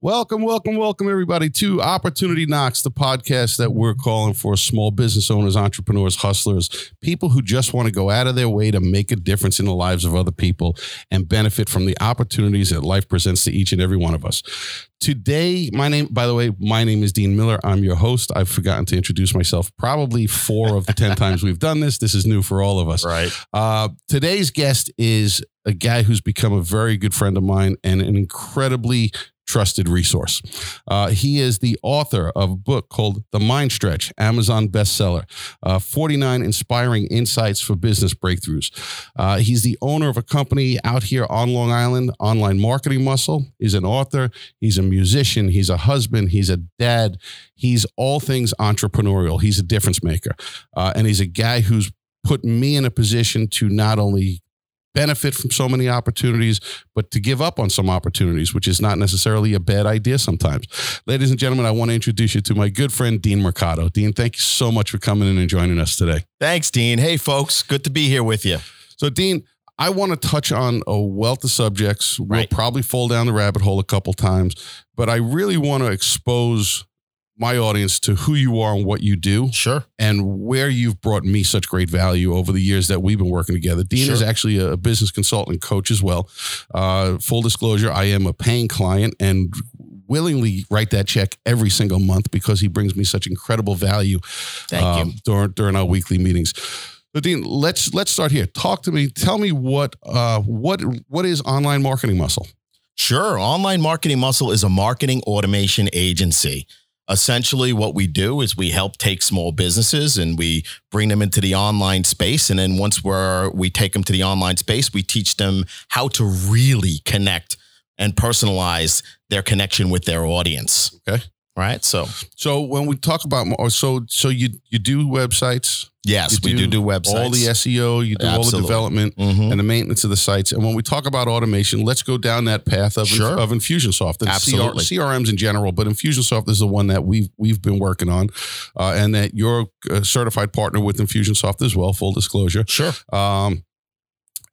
Welcome, welcome, welcome, everybody, to Opportunity Knocks, the podcast that we're calling for small business owners, entrepreneurs, hustlers, people who just want to go out of their way to make a difference in the lives of other people and benefit from the opportunities that life presents to each and every one of us. Today, my name, by the way, my name is Dean Miller. I'm your host. I've forgotten to introduce myself probably four of the 10 times we've done this. This is new for all of us. Right. Uh, today's guest is a guy who's become a very good friend of mine and an incredibly trusted resource. Uh, he is the author of a book called The Mind Stretch, Amazon bestseller, uh, 49 Inspiring Insights for Business Breakthroughs. Uh, he's the owner of a company out here on Long Island, Online Marketing Muscle. He's an author, he's a musician, he's a husband, he's a dad. He's all things entrepreneurial. He's a difference maker. Uh, and he's a guy who's put me in a position to not only benefit from so many opportunities, but to give up on some opportunities, which is not necessarily a bad idea sometimes. Ladies and gentlemen, I want to introduce you to my good friend, Dean Mercado. Dean, thank you so much for coming in and joining us today. Thanks, Dean. Hey, folks. Good to be here with you. So, Dean, I want to touch on a wealth of subjects. We'll Right. probably fall down the rabbit hole a couple times, but I really want to expose my audience to who you are and what you do Sure. and where you've brought me such great value over the years that we've been working together. Dean is actually a business consultant coach as well. Uh, full disclosure, I am a paying client and willingly write that check every single month because he brings me such incredible value Thank um, you. during during our weekly meetings. So Dean, let's let's start here. Talk to me. Tell me what uh, what what is online marketing muscle? Sure. Online Marketing Muscle is a marketing automation agency. Essentially, what we do is we help take small businesses and we bring them into the online space. And then once we're, we take them to the online space, we teach them how to really connect and personalize their connection with their audience. Okay. Right. So, So when we talk about or so so you you do websites, yes, You we do do do websites. all the SEO, you do all the Absolutely. development. Mhm. and the maintenance of the sites. And when we talk about automation, let's go down that path of, Sure. of Infusionsoft and Absolutely. CR, CRMs in general. But Infusionsoft is the one that we've we've been working on, uh, and that you're a certified partner with Infusionsoft as well. Full disclosure. Sure. Um,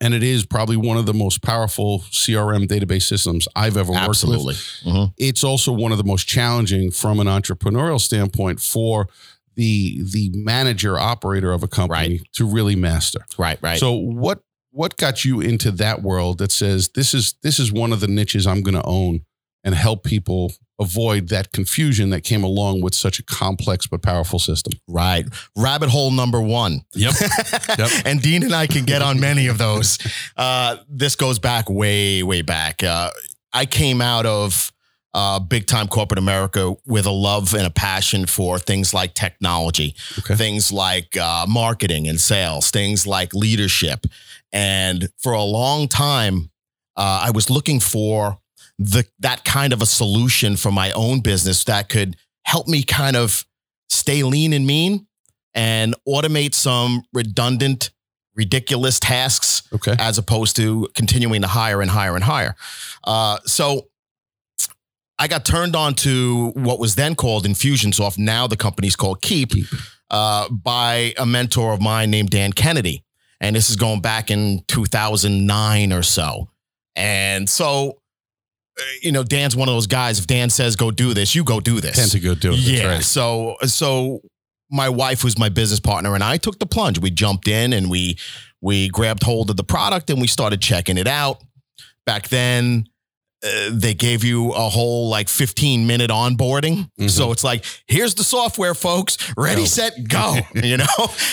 and it is probably one of the most powerful CRM database systems I've ever worked with. Absolutely. Mhm. It's also one of the most challenging from an entrepreneurial standpoint for the the manager operator of a company to really master. Right. Right. So what what got you into that world that says this is this is one of the niches I'm going to own and help people avoid that confusion that came along with such a complex but powerful system. Right. Rabbit hole number one. Yep. Yep. and Dean and I can get on many of those. Uh, this goes back way, way back. Uh, I came out of uh, big time corporate America with a love and a passion for things like technology, Okay. things like uh, marketing and sales, things like leadership. And for a long time, uh, I was looking for the that kind of a solution for my own business that could help me kind of stay lean and mean and automate some redundant, ridiculous tasks Okay. as opposed to continuing to hire and hire and hire. Uh, so I got turned on to what was then called Infusionsoft. Now the company's called Keap, Keap. Uh, by a mentor of mine named Dan Kennedy. And this is going back in 2009 or so. And so, you know, Dan's one of those guys. If Dan says go do this, you go do this. Tend to go do it. Yeah. right. So so my wife who's my business partner and I took the plunge. We jumped in and we we grabbed hold of the product and we started checking it out. Back then uh, they gave you a whole like 15 minute onboarding. Mhm. So it's like, here's the software, folks. Ready, Go. set, go. You know?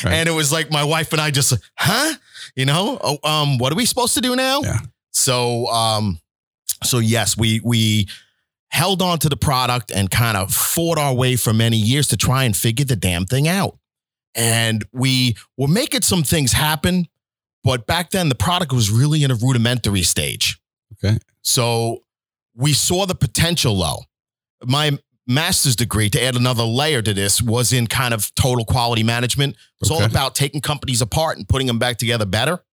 Right. And it was like my wife and I just, huh? You know, oh, um, what are we supposed to do now? Yeah. So um, so yes, we we held on to the product and kind of fought our way for many years to try and figure the damn thing out. And we were making some things happen, but back then the product was really in a rudimentary stage. Okay. So we saw the potential though. My master's degree, to add another layer to this, was in kind of total quality management. It's all Okay. about taking companies apart and putting them back together better.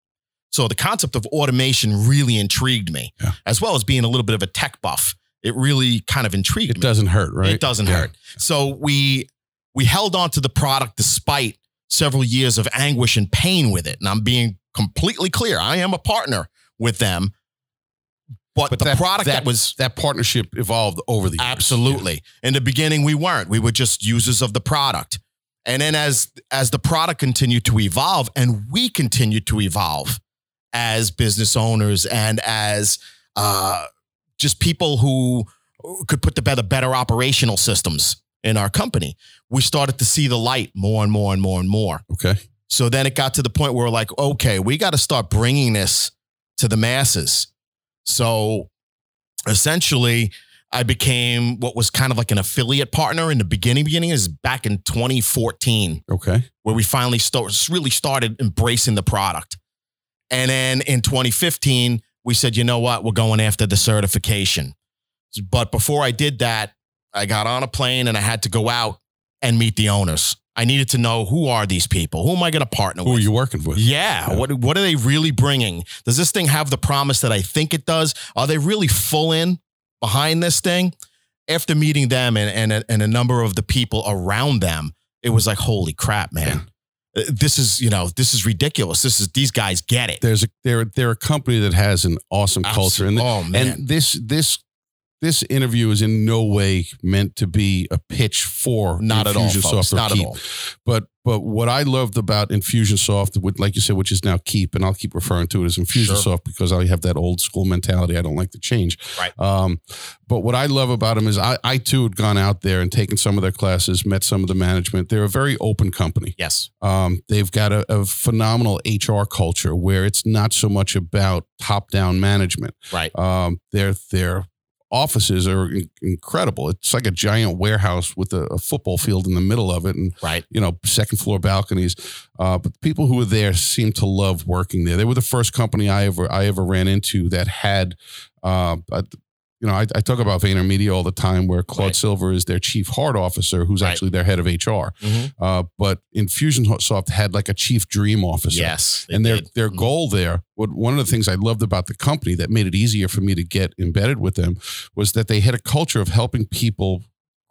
So the concept of automation really intrigued me, Yeah. as well as being a little bit of a tech buff. It really kind of intrigued It me. It doesn't hurt, right? It doesn't Yeah. hurt. So we we held on to the product despite several years of anguish and pain with it. And I'm being completely clear. I am a partner with them. but, But the that- product that, that- was That partnership evolved over the years. absolutely in the beginning we weren't. We were just users of the product, and then as as the product continued to evolve, and we continued to evolve as business owners and as uh, just people who could put together better operational systems in our company, we started to see the light more and more and more and more. Okay. So then it got to the point where we're like, okay, we got to start bringing this to the masses. So essentially, I became what was kind of like an affiliate partner in the beginning. Beginning is back in 2014, Okay. where we finally start, really started embracing the product. And then in 2015, we said, you know what, we're going after the certification. But before I did that, I got on a plane and I had to go out and meet the owners. I needed to know who are these people? Who am I going to partner Who with? Who are you working with? Yeah. Yeah. What what are they really bringing? Does this thing have the promise that I think it does? Are they really full in behind this thing? After meeting them and and and a number of the people around them, it was like, holy crap, man. This is, you know, this is ridiculous. This is these guys get it. There's a they're they're a company that has an awesome culture, and oh man. and this this this interview is in no way meant to be a pitch for not at all, folks. Not Keap. at all. But but what I loved about Infusionsoft, with like you said, which is now Keap, and I'll keep referring to it as Infusionsoft because I have that old school mentality. I don't like to change. Right. Um, but what I love about them is I, I too had gone out there and taken some of their classes, met some of the management. They're a very open company. Yes. Um, they've got a, a phenomenal HR culture where it's not so much about top down management. Right. Um, their their offices are in- incredible. It's like a giant warehouse with a, a football field in the middle of it, and Right. you know second floor balconies. Uh, but the people who were there seemed to love working there. They were the first company I ever I ever ran into that had. Uh, a- you know, I, I talk about VaynerMedia all the time, where Claude Right. Silver is their chief heart officer, who's Right. actually their head of HR. Mhm. Uh, but Infusionsoft had like a chief dream officer. Yes. And their did. their Mhm. goal there, what one of the things I loved about the company that made it easier for me to get embedded with them was that they had a culture of helping people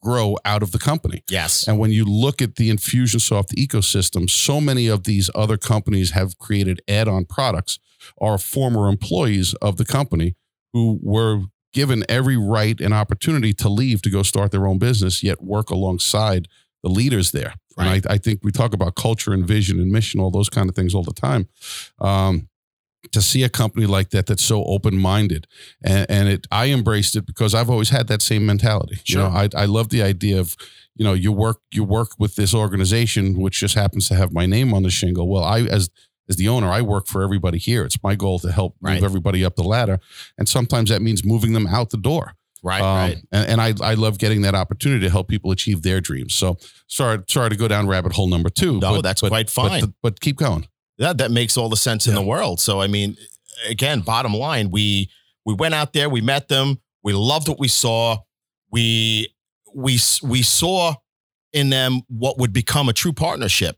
grow out of the company. Yes. And when you look at the Infusionsoft ecosystem, so many of these other companies have created add-on products are former employees of the company who were given every right and opportunity to leave to go start their own business, yet work alongside the leaders there. Right. And I, I think we talk about culture and vision and mission, all those kind of things all the time. Um, to see a company like that that's so open-minded and, and it i embraced it because i've always had that same mentality you know Sure. I, I love the idea of you know you work you work with this organization which just happens to have my name on the shingle well i as as the owner i work for everybody here it's my goal to help Right. move everybody up the ladder and sometimes that means moving them out the door right. um, right. and, and I, I love getting that opportunity to help people achieve their dreams so sorry sorry to go down rabbit hole number two No, but- that's but- quite fine. but, keep going that that makes all the sense in the world. So I mean, again, bottom line, we we went out there, we met them, we loved what we saw. We we we saw in them what would become a true partnership.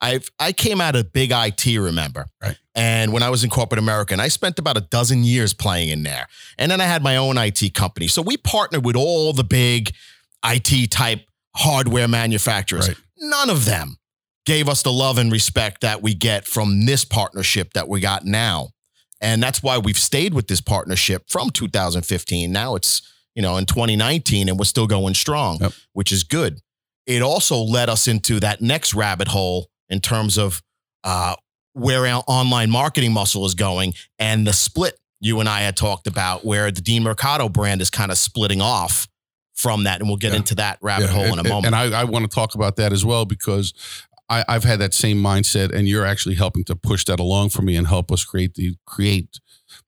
I I came out of big IT, remember? Right. And when I was in corporate America, and I spent about a dozen years playing in there. And then I had my own IT company. So we partnered with all the big IT type hardware manufacturers. Right. None of them gave us the love and respect that we get from this partnership that we got now. And that's why we've stayed with this partnership from 2015. Now it's, you know, in 2019 and we're still going strong, Yep. which is good. It also led us into that next rabbit hole in terms of uh, where our online marketing muscle is going and the split you and I had talked about where the Dean Mercado brand is kind of splitting off from that. And we'll get Yeah. into that rabbit Yeah, hole and, in a moment. And I, I want to talk about that as well because I, I've had that same mindset, and you're actually helping to push that along for me and help us create the create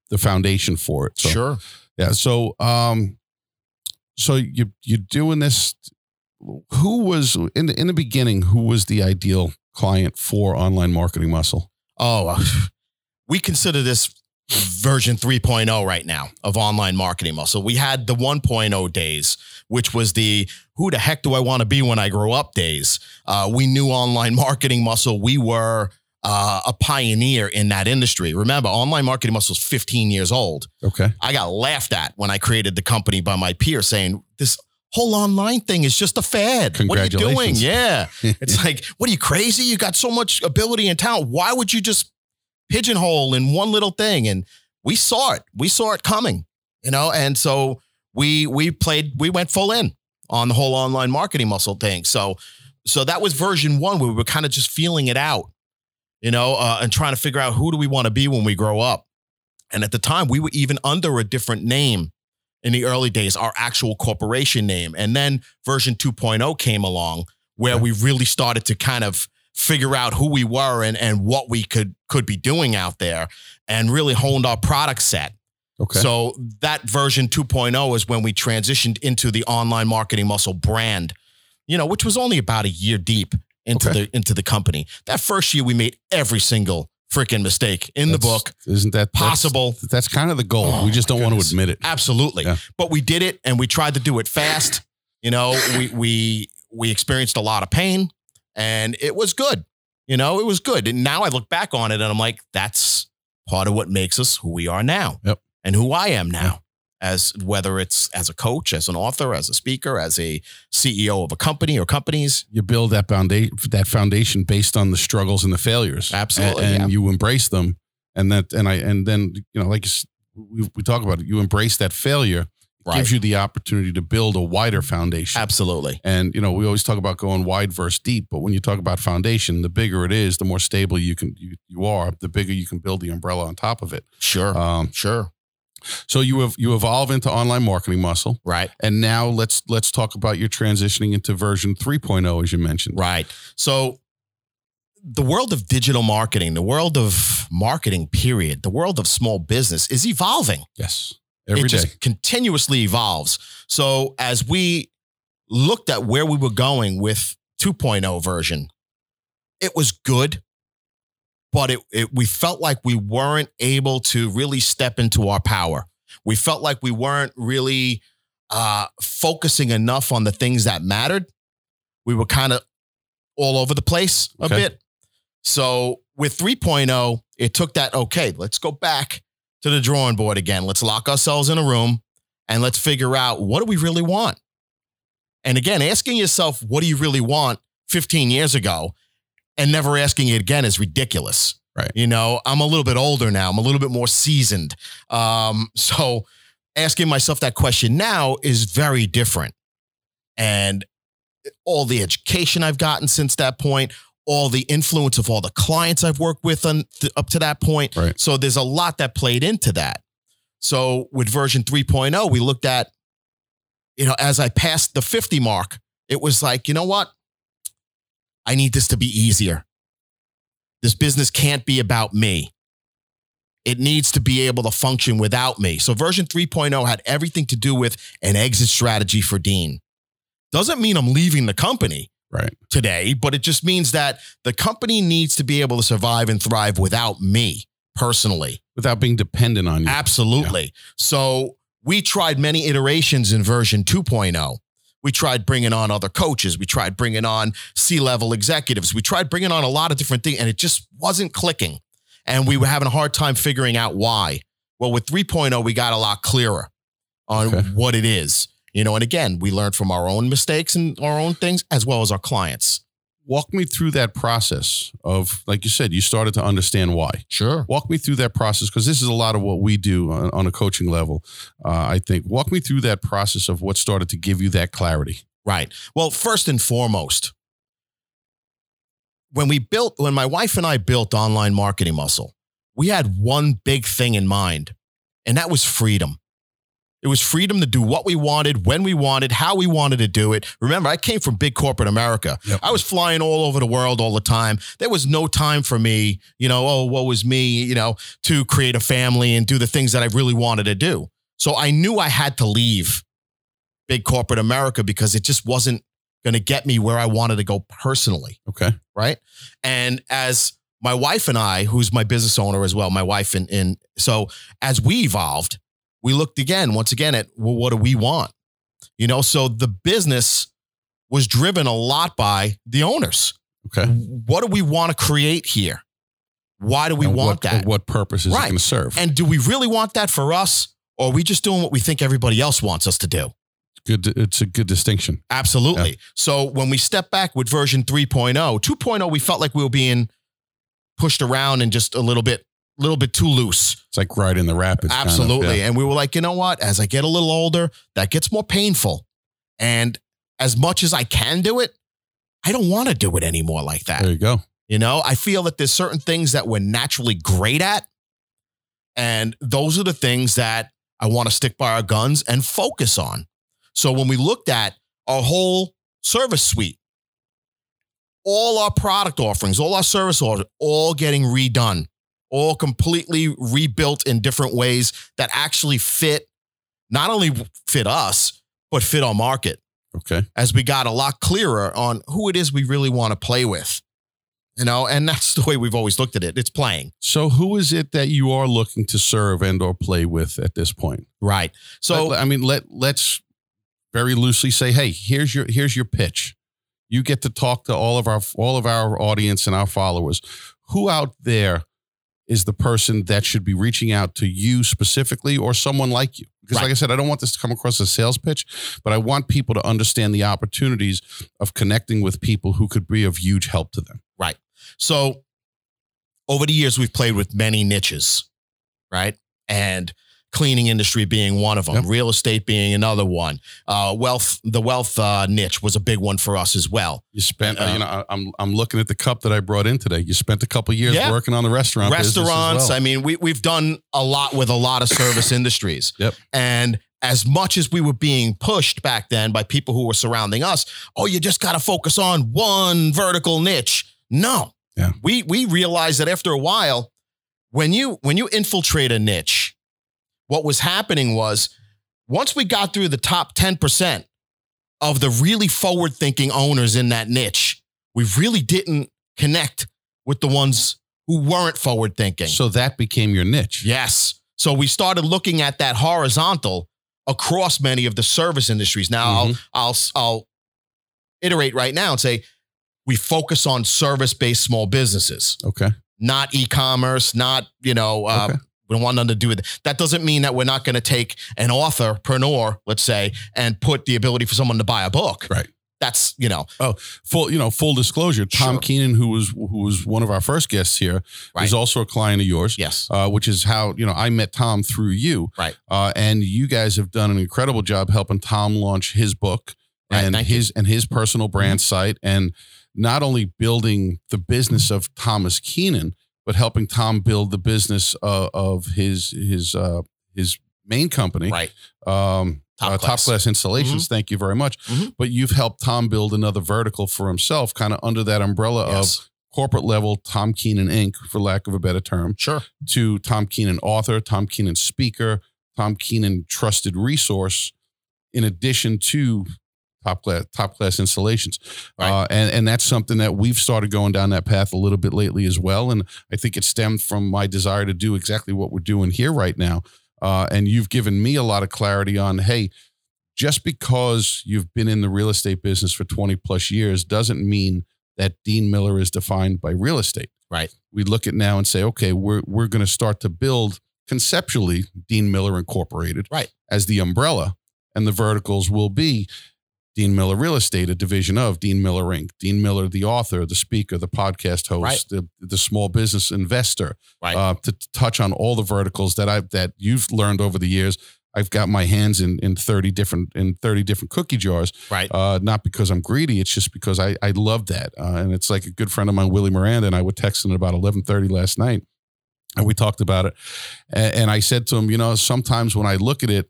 the foundation for it. So, sure. Yeah. So, um, so you you're doing this. Who was in the in the beginning? Who was the ideal client for online marketing muscle? Oh, uh, we consider this version 3.0 right now of online marketing muscle. We had the 1.0 days, which was the who the heck do I want to be when I grow up days. Uh, we knew online marketing muscle. We were uh, a pioneer in that industry. Remember, online marketing muscle is 15 years old. Okay. I got laughed at when I created the company by my peers saying, this whole online thing is just a fad. What are you doing? Congratulations. Yeah. It's like, what are you crazy? You got so much ability and talent. Why would you just pigeonhole in one little thing? And we saw it. We saw it coming. you know, and so we we played we went full in on the whole online marketing muscle thing. So so that was version one where we were kind of just feeling it out, you know, uh, and trying to figure out who do we want to be when we grow up. And at the time, we were even under a different name in the early days, our actual corporation name. And then version 2.0 came along where we really started to kind of figure out who we were and, and what we could could be doing out there and really honed our product set. Okay. So that version 2.0 is when we transitioned into the online marketing muscle brand, you know, which was only about a year deep into Okay. the into the company. That first year we made every single freaking mistake in the book Isn't that possible. That's, kind of the goal. Oh, we just don't want to admit it. Absolutely. Yeah. But we did it and we tried to do it fast. You know, we we we experienced a lot of pain and it was good. You know, it was good. And now I look back on it and I'm like, that's part of what makes us who we are now. Yep. And who I am now. As whether it's as a coach, as an author, as a speaker, as a CEO of a company or companies. You build that foundation, that foundation based on the struggles and the failures. Absolutely, and, yeah. you embrace them. And that, and I, and then you know, like we, we talk about it, you embrace that failure. It gives you the opportunity to build a wider foundation. Absolutely. And you know, we always talk about going wide versus deep, but when you talk about foundation, the bigger it is, the more stable you can you, you are, the bigger you can build the umbrella on top of it. Sure. Um, sure. So you have you evolve into online marketing muscle, Right. and now let's let's talk about your transitioning into version 3.0, as you mentioned. Right. So the world of digital marketing, the world of marketing, period, the world of small business is evolving. Yes, every it day. just continuously evolves. So as we looked at where we were going with 2.0 version, it was good, but it, it we felt like we weren't able to really step into our power. We felt like we weren't really uh, focusing enough on the things that mattered. We were kind of all over the place a Okay. bit. So with 3.0, it took that, okay, let's go back to the drawing board again. Let's lock ourselves in a room and let's figure out what do we really want? And again, asking yourself, what do you really want 15 years ago and never asking it again is ridiculous. Right. You know, I'm a little bit older now. I'm a little bit more seasoned. Um, so asking myself that question now is very different. And all the education I've gotten since that point, all the influence of all the clients I've worked with on, up to that point. Right. So there's a lot that played into that. So with version 3.0, we looked at, you know, as I passed the 50 mark, it was like, you know what? I need this to be easier. This business can't be about me. It needs to be able to function without me. So version 3.0 had everything to do with an exit strategy for Dean. Doesn't mean I'm leaving the company Right. today, but it just means that the company needs to be able to survive and thrive without me personally. Without being dependent on you. Absolutely. So we tried many iterations in version 2.0. We tried bringing on other coaches. We tried bringing on C level executives. We tried bringing on a lot of different things, and it just wasn't clicking. And we were having a hard time figuring out why. Well, with 3.0, we got a lot clearer on Okay. what it is. You know, and again, we learned from our own mistakes and our own things as well as our clients. Walk me through that process of, like you said, you started to understand why. Sure. Walk me through that process because this is a lot of what we do on, on a coaching level. Uh, I think. Walk me through that process of what started to give you that clarity. Right. Well, first and foremost, when we built, when my wife and I built online marketing muscle, we had one big thing in mind, and that was freedom. It was freedom to do what we wanted, when we wanted, how we wanted to do it. Remember, I came from big corporate America. Yep. I was flying all over the world all the time. There was no time for me, you know, oh, what was me, you know, to create a family and do the things that I really wanted to do. So I knew I had to leave big corporate America because it just wasn't going to get me where I wanted to go personally. Okay. Right. And as my wife and I, who's my business owner as well, my wife and, and so as we evolved, we looked again, once again at well, what do we want? You know, so the business was driven a lot by the owners. Okay. What do we want to create here? Why do we And want what, that? What purpose is it going to serve? And do we really want that for us? Or are we just doing what we think everybody else wants us to do? good. It's a good distinction. Absolutely. So when we step back with version 3.0, 2.0, we felt like we were being pushed around and just a little bit little bit too loose. It's like riding the rapids. kind of, Absolutely. yeah. And we were like, you know what? As I get a little older, that gets more painful. And as much as I can do it, I don't want to do it anymore like that. There you go. You know, I feel that there's certain things that we're naturally great at. And those are the things that I want to stick by our guns and focus on. So when we looked at our whole service suite, all our product offerings, all our service orders, all getting redone, all completely rebuilt in different ways that actually fit, not only fit us, but fit our market Okay. as we got a lot clearer on who it is we really want to play with. You know, and that's the way we've always looked at it. It's playing. So who is it that you are looking to serve and or play with at this point? Right. So Let- I mean, let let's very loosely say, hey, here's your here's your pitch. You get to talk to all of our all of our audience and our followers. Who out there is the person that should be reaching out to you specifically or someone like you? Because Right. like I said, I don't want this to come across as a sales pitch, but I want people to understand the opportunities of connecting with people who could be of huge help to them. Right. So over the years, we've played with many niches, right? And cleaning industry being one of them, Yep. real estate being another one. Uh, wealth, the wealth uh, niche was a big one for us as well. You spent, uh, you know, I- I'm I'm looking at the cup that I brought in today. You spent a couple years Yeah. working on the restaurant Restaurants. well. I mean, we we've done a lot with a lot of service industries. Yep. And as much as we were being pushed back then by people who were surrounding us, oh, you just got to focus on one vertical niche. No. Yeah. We we realized that after a while, when you when you infiltrate a niche, what was happening was once we got through the top 10% of the really forward-thinking owners in that niche, we really didn't connect with the ones who weren't forward-thinking. So that became your niche. Yes. So we started looking at that horizontal across many of the service industries. Now Mhm. I'll I'll I'll iterate right now and say we focus on service-based small businesses, Okay. not e-commerce, not you know. Uh, Okay. We don't want nothing to do with it. That doesn't mean that we're not going to take an author, authorpreneur, let's say, and put the ability for someone to buy a book. Right. That's you know Oh, Full, you know, full disclosure. Tom Sure. Keenan, who was who was one of our first guests here, Right. is also a client of yours. yes, Uh, which is how you know I met Tom through you, Right. Uh, and you guys have done an incredible job helping Tom launch his book Right, and thank you. Mm-hmm. his and his personal brand site, and not only building the business of Thomas Keenan, but helping Tom build the business uh, of his his uh, his main company, right. um, Top uh, top class. class installations. Thank you very much. Mhm. But you've helped Tom build another vertical for himself, kind of under that umbrella of corporate level Tom Keenan Inc., for lack of a better term, Sure. to Tom Keenan author, Tom Keenan speaker, Tom Keenan trusted resource, in addition to top class top class installations. Right. Uh, and and that's something that we've started going down that path a little bit lately as well. And I think it stemmed from my desire to do exactly what we're doing here right now. Uh, and you've given me a lot of clarity on, hey, just because you've been in the real estate business for 20 plus years doesn't mean that Dean Miller is defined by real estate. Right. We look at now and say, okay, we're we're going to start to build conceptually Dean Miller Incorporated Right. as the umbrella, and the verticals will be Dean Miller Real Estate, a division of Dean Miller Inc. Dean Miller, the author, the speaker, the podcast host, Right. the the small business investor, Right. uh, to touch on all the verticals that I that you've learned over the years. I've got my hands in in thirty different in thirty different cookie jars. Right. Uh, not because I'm greedy, it's just because I I love that. Uh, and it's like a good friend of mine, Willie Miranda, and I were texting at about eleven thirty last night, and we talked about it. And, and I said to him, you know, sometimes when I look at it,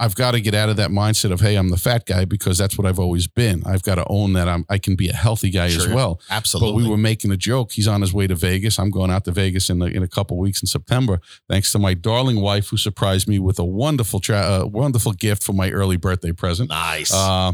I've got to get out of that mindset of hey, I'm the fat guy because that's what I've always been. I've got to own that I'm I can be a healthy guy as well. Absolutely. But we were making a joke. He's on his way to Vegas. I'm going out to Vegas in, the, in a couple weeks in September, thanks to my darling wife who surprised me with a wonderful, tra- uh, wonderful gift for my early birthday present. nice. Uh,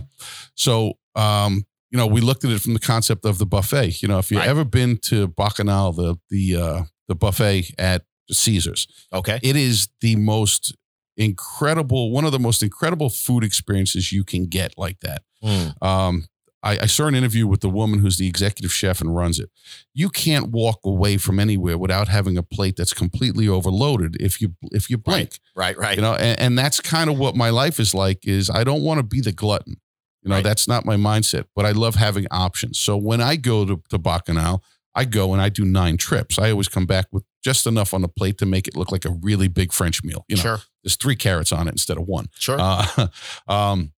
so, um, you know, we looked at it from the concept of the buffet. You know, if you've Right. ever been to Bacchanal, the the uh, the buffet at Caesars, okay. it is the most incredible, one of the most incredible food experiences you can get like that. Mm. Um, I, I saw an interview with the woman who's the executive chef and runs it. You can't walk away from anywhere without having a plate that's completely overloaded if you if you blink. Right. Right. You know, and, and that's kind of what my life is like. Is I don't want to be the glutton. You know, Right. that's not my mindset. But I love having options. So when I go to, to Bacchanal, I go and I do nine trips. I always come back with just enough on the plate to make it look like a really big French meal. You know, sure, there's three carrots on it instead of one. sure. Uh, um,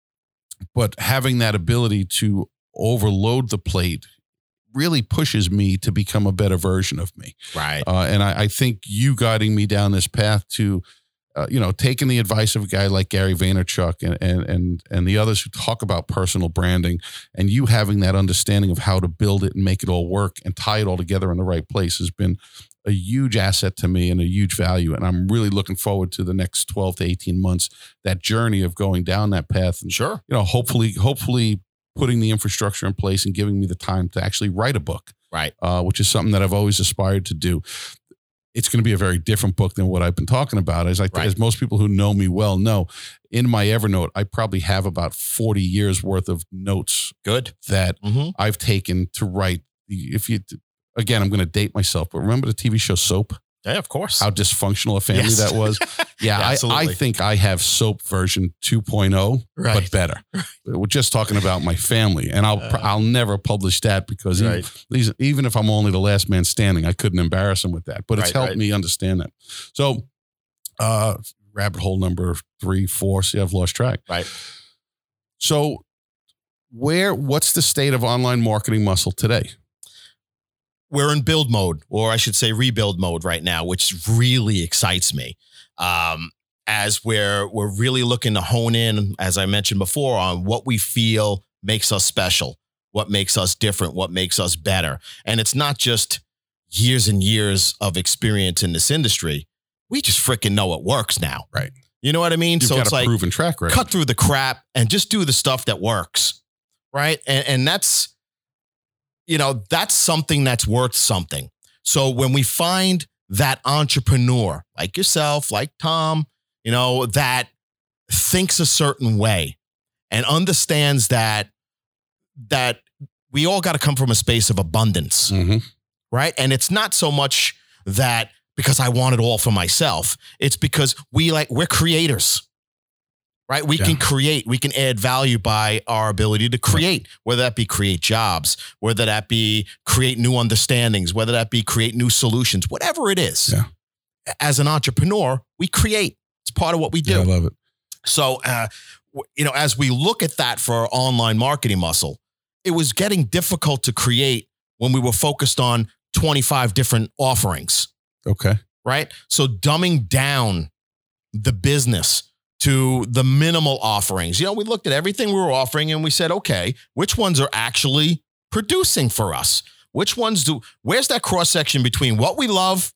but having that ability to overload the plate really pushes me to become a better version of me. right. Uh, and I, I think you guiding me down this path to, uh, you know, taking the advice of a guy like Gary Vaynerchuk and, and and and the others who talk about personal branding, and you having that understanding of how to build it and make it all work and tie it all together in the right place has been a huge asset to me and a huge value. And I'm really looking forward to the next 12 to 18 months, that journey of going down that path and Sure. you know, hopefully, hopefully putting the infrastructure in place and giving me the time to actually write a book, Right. uh, which is something that I've always aspired to do. It's going to be a very different book than what I've been talking about. As I, Right. as most people who know me well know, in my Evernote, I probably have about 40 years worth of notes Good. that Mm-hmm. I've taken to write. If you, again, I'm going to date myself, but remember the TV show Soap? Yeah, of course. How dysfunctional a family Yes. that was. Yeah, I, I Absolutely. think I have Soap version 2.0 right. but better. We're just talking about my family, and I'll Uh, I'll never publish that because even, right. these- even if I'm only the last man standing, I couldn't embarrass him with that. But it's Right, helped me understand that. So, uh, rabbit hole number three, four. See, I've lost track. Right. So, where what's the state of online marketing muscle today? We're in build mode, or I should say rebuild mode right now, which really excites me. Um, as we're we're really looking to hone in, as I mentioned before, on what we feel makes us special, what makes us different, what makes us better. And it's not just years and years of experience in this industry. We just freaking know it works now. Right. You know what I mean? You've so it's like proven track record. cut through the crap and just do the stuff that works. Right. And, and that's, you know, that's something that's worth something. So when we find that entrepreneur like yourself, like Tom, you know, that thinks a certain way and understands that, that we all got to come from a space of abundance Mhm. right? And it's not so much that because I want it all for myself. It's because we like we're creators. Right? We Yeah. can create, we can add value by our ability to create, whether that be create jobs, whether that be create new understandings, whether that be create new solutions, whatever it is. Yeah. As an entrepreneur, we create. It's part of what we do. Yeah, I love it. So, uh, you know, as we look at that for our online marketing muscle, it was getting difficult to create when we were focused on 25 different offerings, Okay. right? So, dumbing down the business to the minimal offerings. You know, we looked at everything we were offering and we said, okay, which ones are actually producing for us? Which ones do, where's that cross section between what we love,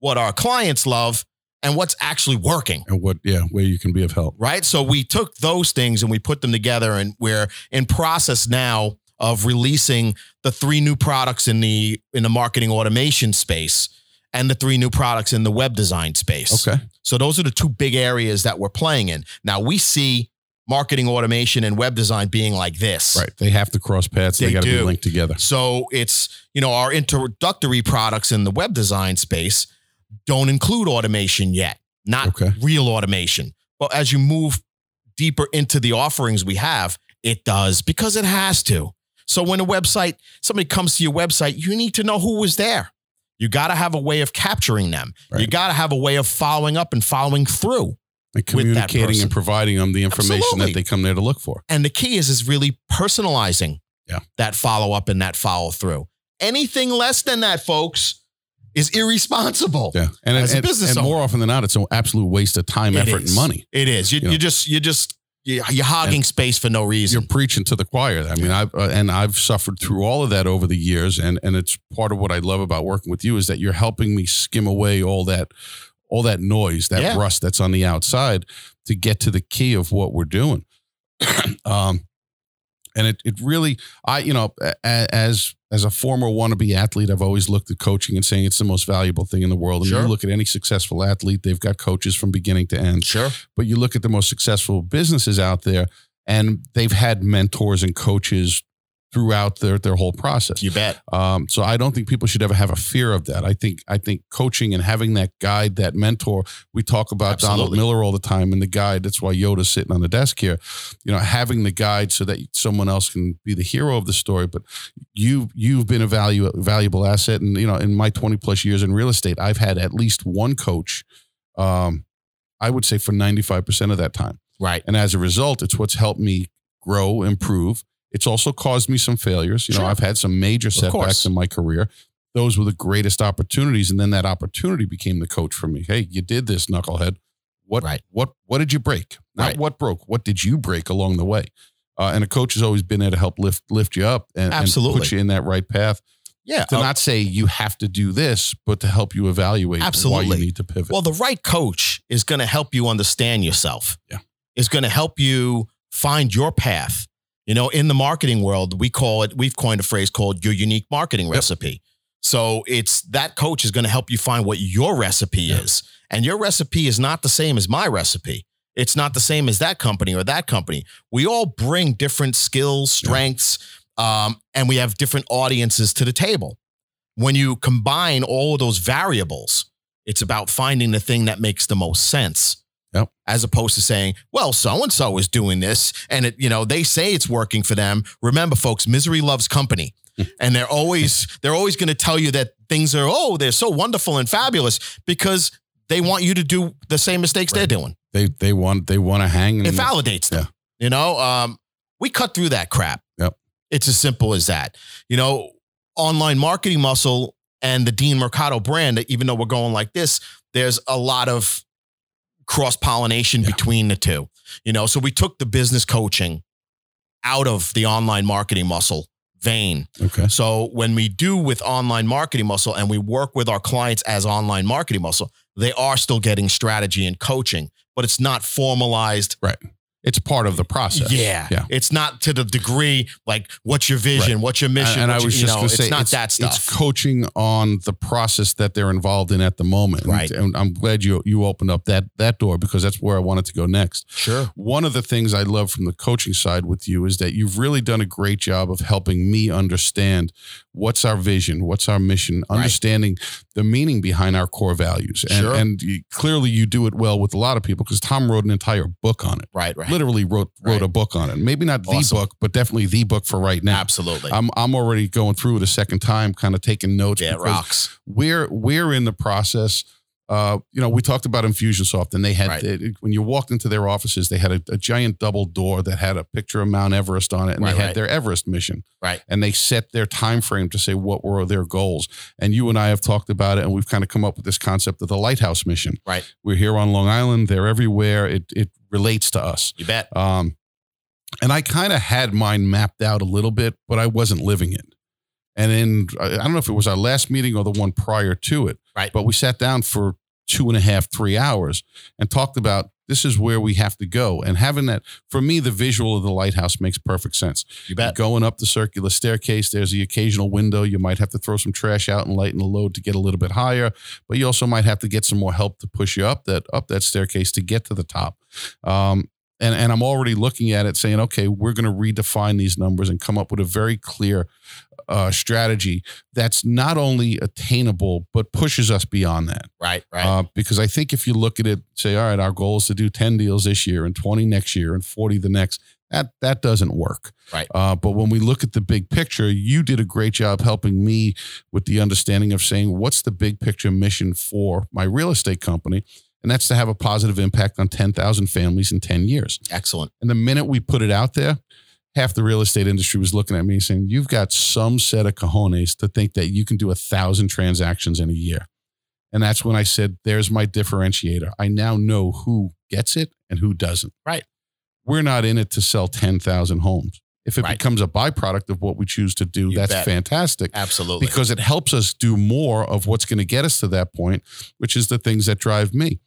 what our clients love, and what's actually working? And what? Yeah, where you can be of help. right? So we took those things and we put them together, and we're in process now of releasing the three new products in the in the marketing automation space and the three new products in the web design space. Okay. So those are the two big areas that we're playing in. Now we see marketing automation and web design being like this. Right. They have to cross paths. They, They got to be linked together. So it's, you know, our introductory products in the web design space don't include automation yet, not Okay. real automation. But as you move deeper into the offerings we have, it does because it has to. So when a website, somebody comes to your website, you need to know who was there. You got to have a way of capturing them. You got to have a way of following up and following through. And communicating and providing them the information Absolutely. that they come there to look for. And the key is is really personalizing Yeah. that follow up and that follow through. Anything less than that, folks, is irresponsible. Yeah. And, As a business and owner. more often than not, it's an absolute waste of time, It effort, is. and money. It is. You, You know. you just you just you're hogging space for no reason. You're preaching to the choir. I mean, I've uh, and I've suffered through all of that over the years, and and it's part of what I love about working with you is that you're helping me skim away all that all that noise, that Yeah. rust that's on the outside, to get to the key of what we're doing. um, and it it really, I you know, as as a former wannabe athlete, I've always looked at coaching and saying it's the most valuable thing in the world. And Sure. you look at any successful athlete, they've got coaches from beginning to end Sure. but you look at the most successful businesses out there and they've had mentors and coaches throughout their their whole process. You bet. Um, so I don't think people should ever have a fear of that. I think I think coaching and having that guide, that mentor. We talk about Donald Miller all the time and the guide. That's why Yoda's sitting on the desk here. You know, having the guide so that someone else can be the hero of the story. But you you've been a value valuable asset, and you know, in my twenty plus years in real estate, I've had at least one coach. Um, I would say for ninety five percent of that time. Right. And as a result, it's what's helped me grow, improve. It's also caused me some failures. You know, I've had some major setbacks in my career. Those were the greatest opportunities. And then that opportunity became the coach for me. Hey, you did this, knucklehead. What Right. what what did you break? Not Right. what broke. What did you break along the way? Uh, and a coach has always been there to help lift lift you up and, and Absolutely. put you in that right path. Yeah. To uh, not say you have to do this, but to help you evaluate why you need to pivot. Well, the right coach is going to help you understand yourself. Yeah. Is going to help you find your path. You know, in the marketing world, we call it, we've coined a phrase called your unique marketing Yep. recipe. So it's that coach is going to help you find what your recipe Yeah. is. And your recipe is not the same as my recipe. It's not the same as that company or that company. We all bring different skills, strengths, um, and we have different audiences to the table. When you combine all of those variables, it's about finding the thing that makes the most sense. Yep. As opposed to saying, well, so and so is doing this and it, you know, they say it's working for them. Remember, folks, misery loves company. and they're always they're always going to tell you that things are, oh, they're so wonderful and fabulous because they want you to do the same mistakes Right. they're doing. they they want they want to hang It validates them. You know, um, we cut through that crap. Yep. It's as simple as that. You know, online marketing muscle and the Dean Mercado brand, even though we're going like this, there's a lot of cross pollination Yeah. between the two. You know, so we took the business coaching out of the online marketing muscle vein. okay. So when we do with online marketing muscle and we work with our clients as online marketing muscle, they are still getting strategy and coaching, but it's not formalized It's part of the process. yeah. Yeah. It's not to the degree like what's your vision, what's your mission. And, and I was your- just you know, going to say, it's not it's, that stuff. It's coaching on the process that they're involved in at the moment. Right. And, I'm glad you you opened up that that door because that's where I wanted to go next. sure. One of the things I love from the coaching side with you is that you've really done a great job of helping me understand what's our vision, what's our mission, Right. understanding the meaning behind our core values. And, Sure. and you, clearly you do it well with a lot of people because Tom wrote an entire book on it. Right, right. Literally wrote wrote Right. a book on it. Maybe not the book, but definitely the book for right now. Absolutely. I'm I'm already going through it a second time, kind of taking notes. yeah, it rocks. We're we're in the process. Uh, you know, we talked about Infusionsoft, and they had Right. it- when you walked into their offices, they had a, a giant double door that had a picture of Mount Everest on it, and Right, they had right. their Everest mission. Right. And they set their time frame to say what were their goals. And you and I have talked about it, and we've kind of come up with this concept of the lighthouse mission. Right. We're here on Long Island. They're everywhere. It it relates to us. You bet. Um, and I kind of had mine mapped out a little bit, but I wasn't living it. And in, I I don't know if it was our last meeting or the one prior to it, Right. but we sat down for two and a half, three hours and talked about this is where we have to go. And having that, for me, the visual of the lighthouse makes perfect sense. You bet. Going up the circular staircase, there's the occasional window. You might have to throw some trash out and lighten the load to get a little bit higher, but you also might have to get some more help to push you up that up that staircase to get to the top. Um, and and I'm already looking at it, saying, okay, we're going to redefine these numbers and come up with a very clear uh, strategy that's not only attainable but pushes us beyond that. Right, right. Uh, because I think if you look at it, say, all right, our goal is to do 10 deals this year and 20 next year and 40 the next. That that doesn't work. Right. Uh, but when we look at the big picture, you did a great job helping me with the understanding of saying what's the big picture mission for my real estate company, and that's to have a positive impact on 10,000 families in 10 years. Excellent. And the minute we put it out there, half the real estate industry was looking at me saying, You've got some set of cojones to think that you can do a thousand transactions in a year. And that's when I said, There's my differentiator. I now know who gets it and who doesn't. Right. We're not in it to sell 10,000 homes. If it Right. becomes a byproduct of what we choose to do, You that's bet. fantastic Absolutely. because it helps us do more of what's going to get us to that point, which is the things that drive me.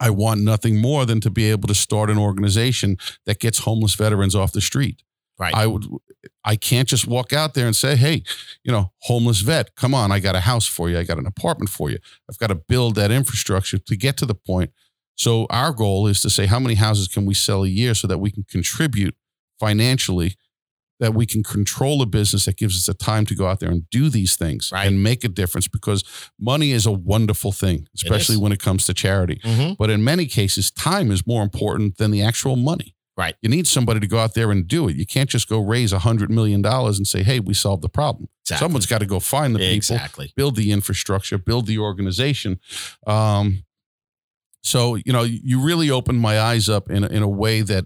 I want nothing more than to be able to start an organization that gets homeless veterans off the street. Right. I would I can't just walk out there and say, "Hey, you know, homeless vet, come on, I got a house for you. I got an apartment for you." I've got to build that infrastructure to get to the point. So our goal is to say how many houses can we sell a year so that we can contribute financially that we can control a business that gives us the time to go out there and do these things Right. and make a difference because money is a wonderful thing, especially is. when it comes to charity. Mhm. But in many cases, time is more important than the actual money. Right. You need somebody to go out there and do it. You can't just go raise a hundred million dollars and say, "Hey, we solved the problem." Exactly. Someone's got to go find the people, exactly. build the infrastructure, build the organization. Um, so you know, you really opened my eyes up in in a way that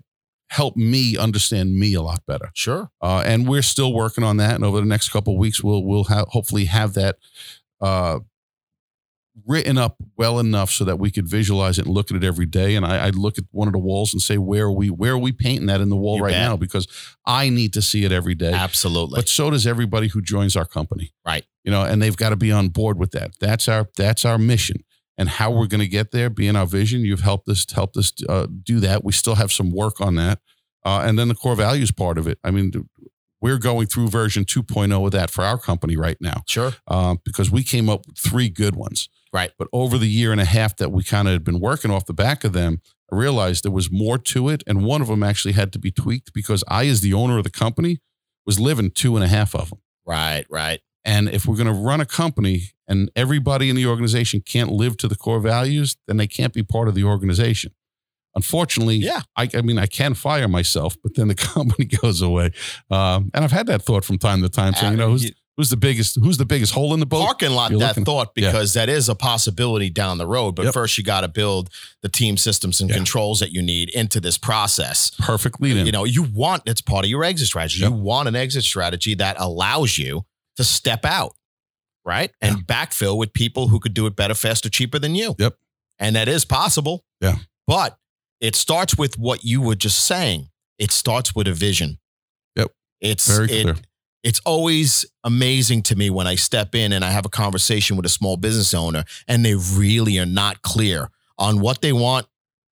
helped me understand me a lot better. Sure. Uh, and we're still working on that. And over the next couple of weeks, we'll we'll have hopefully have that uh, written up well enough so that we could visualize it and look at it every day. And I, I look at one of the walls and say, where are we? Where are we painting that in the wall You right bet. now? Because I need to see it every day. Absolutely. But so does everybody who joins our company. Right. You know, and they've got to be on board with that. That's our that's our mission. And how we're going to get there, being our vision. You've helped us helped us uh, do that. We still have some work on that, uh, and then the core values part of it. I mean, we're going through version 2.0 of that for our company right now sure. uh, because we came up with three good ones. Right. But over the year and a half that we kind of had been working off the back of them, I realized there was more to it, and one of them actually had to be tweaked because I, as the owner of the company, was living two and a half of them. Right. Right. And if we're going to run a company and everybody in the organization can't live to the core values, then they can't be part of the organization. Unfortunately, Yeah. I, I mean, I can fire myself, but then the company goes away. Um, and I've had that thought from time to time, So, you know, who's, Uh, who's the biggest, who's the biggest hole in the boat? parking lot You're that looking- thought yeah. because that is a possibility down the road. But Yep. first, you got to build the team systems and Yeah. controls that you need into this process. perfectly. You know, you want it's part of your exit strategy. Yep. You want an exit strategy that allows you to step out, right, and backfill with people who could do it better, faster, cheaper than you. Yep. and that is possible. Yeah. but it starts with what you were just saying. It starts with a vision. Yep. It's Very it- clear. it's always amazing to me when I step in and I have a conversation with a small business owner and they really are not clear on what they want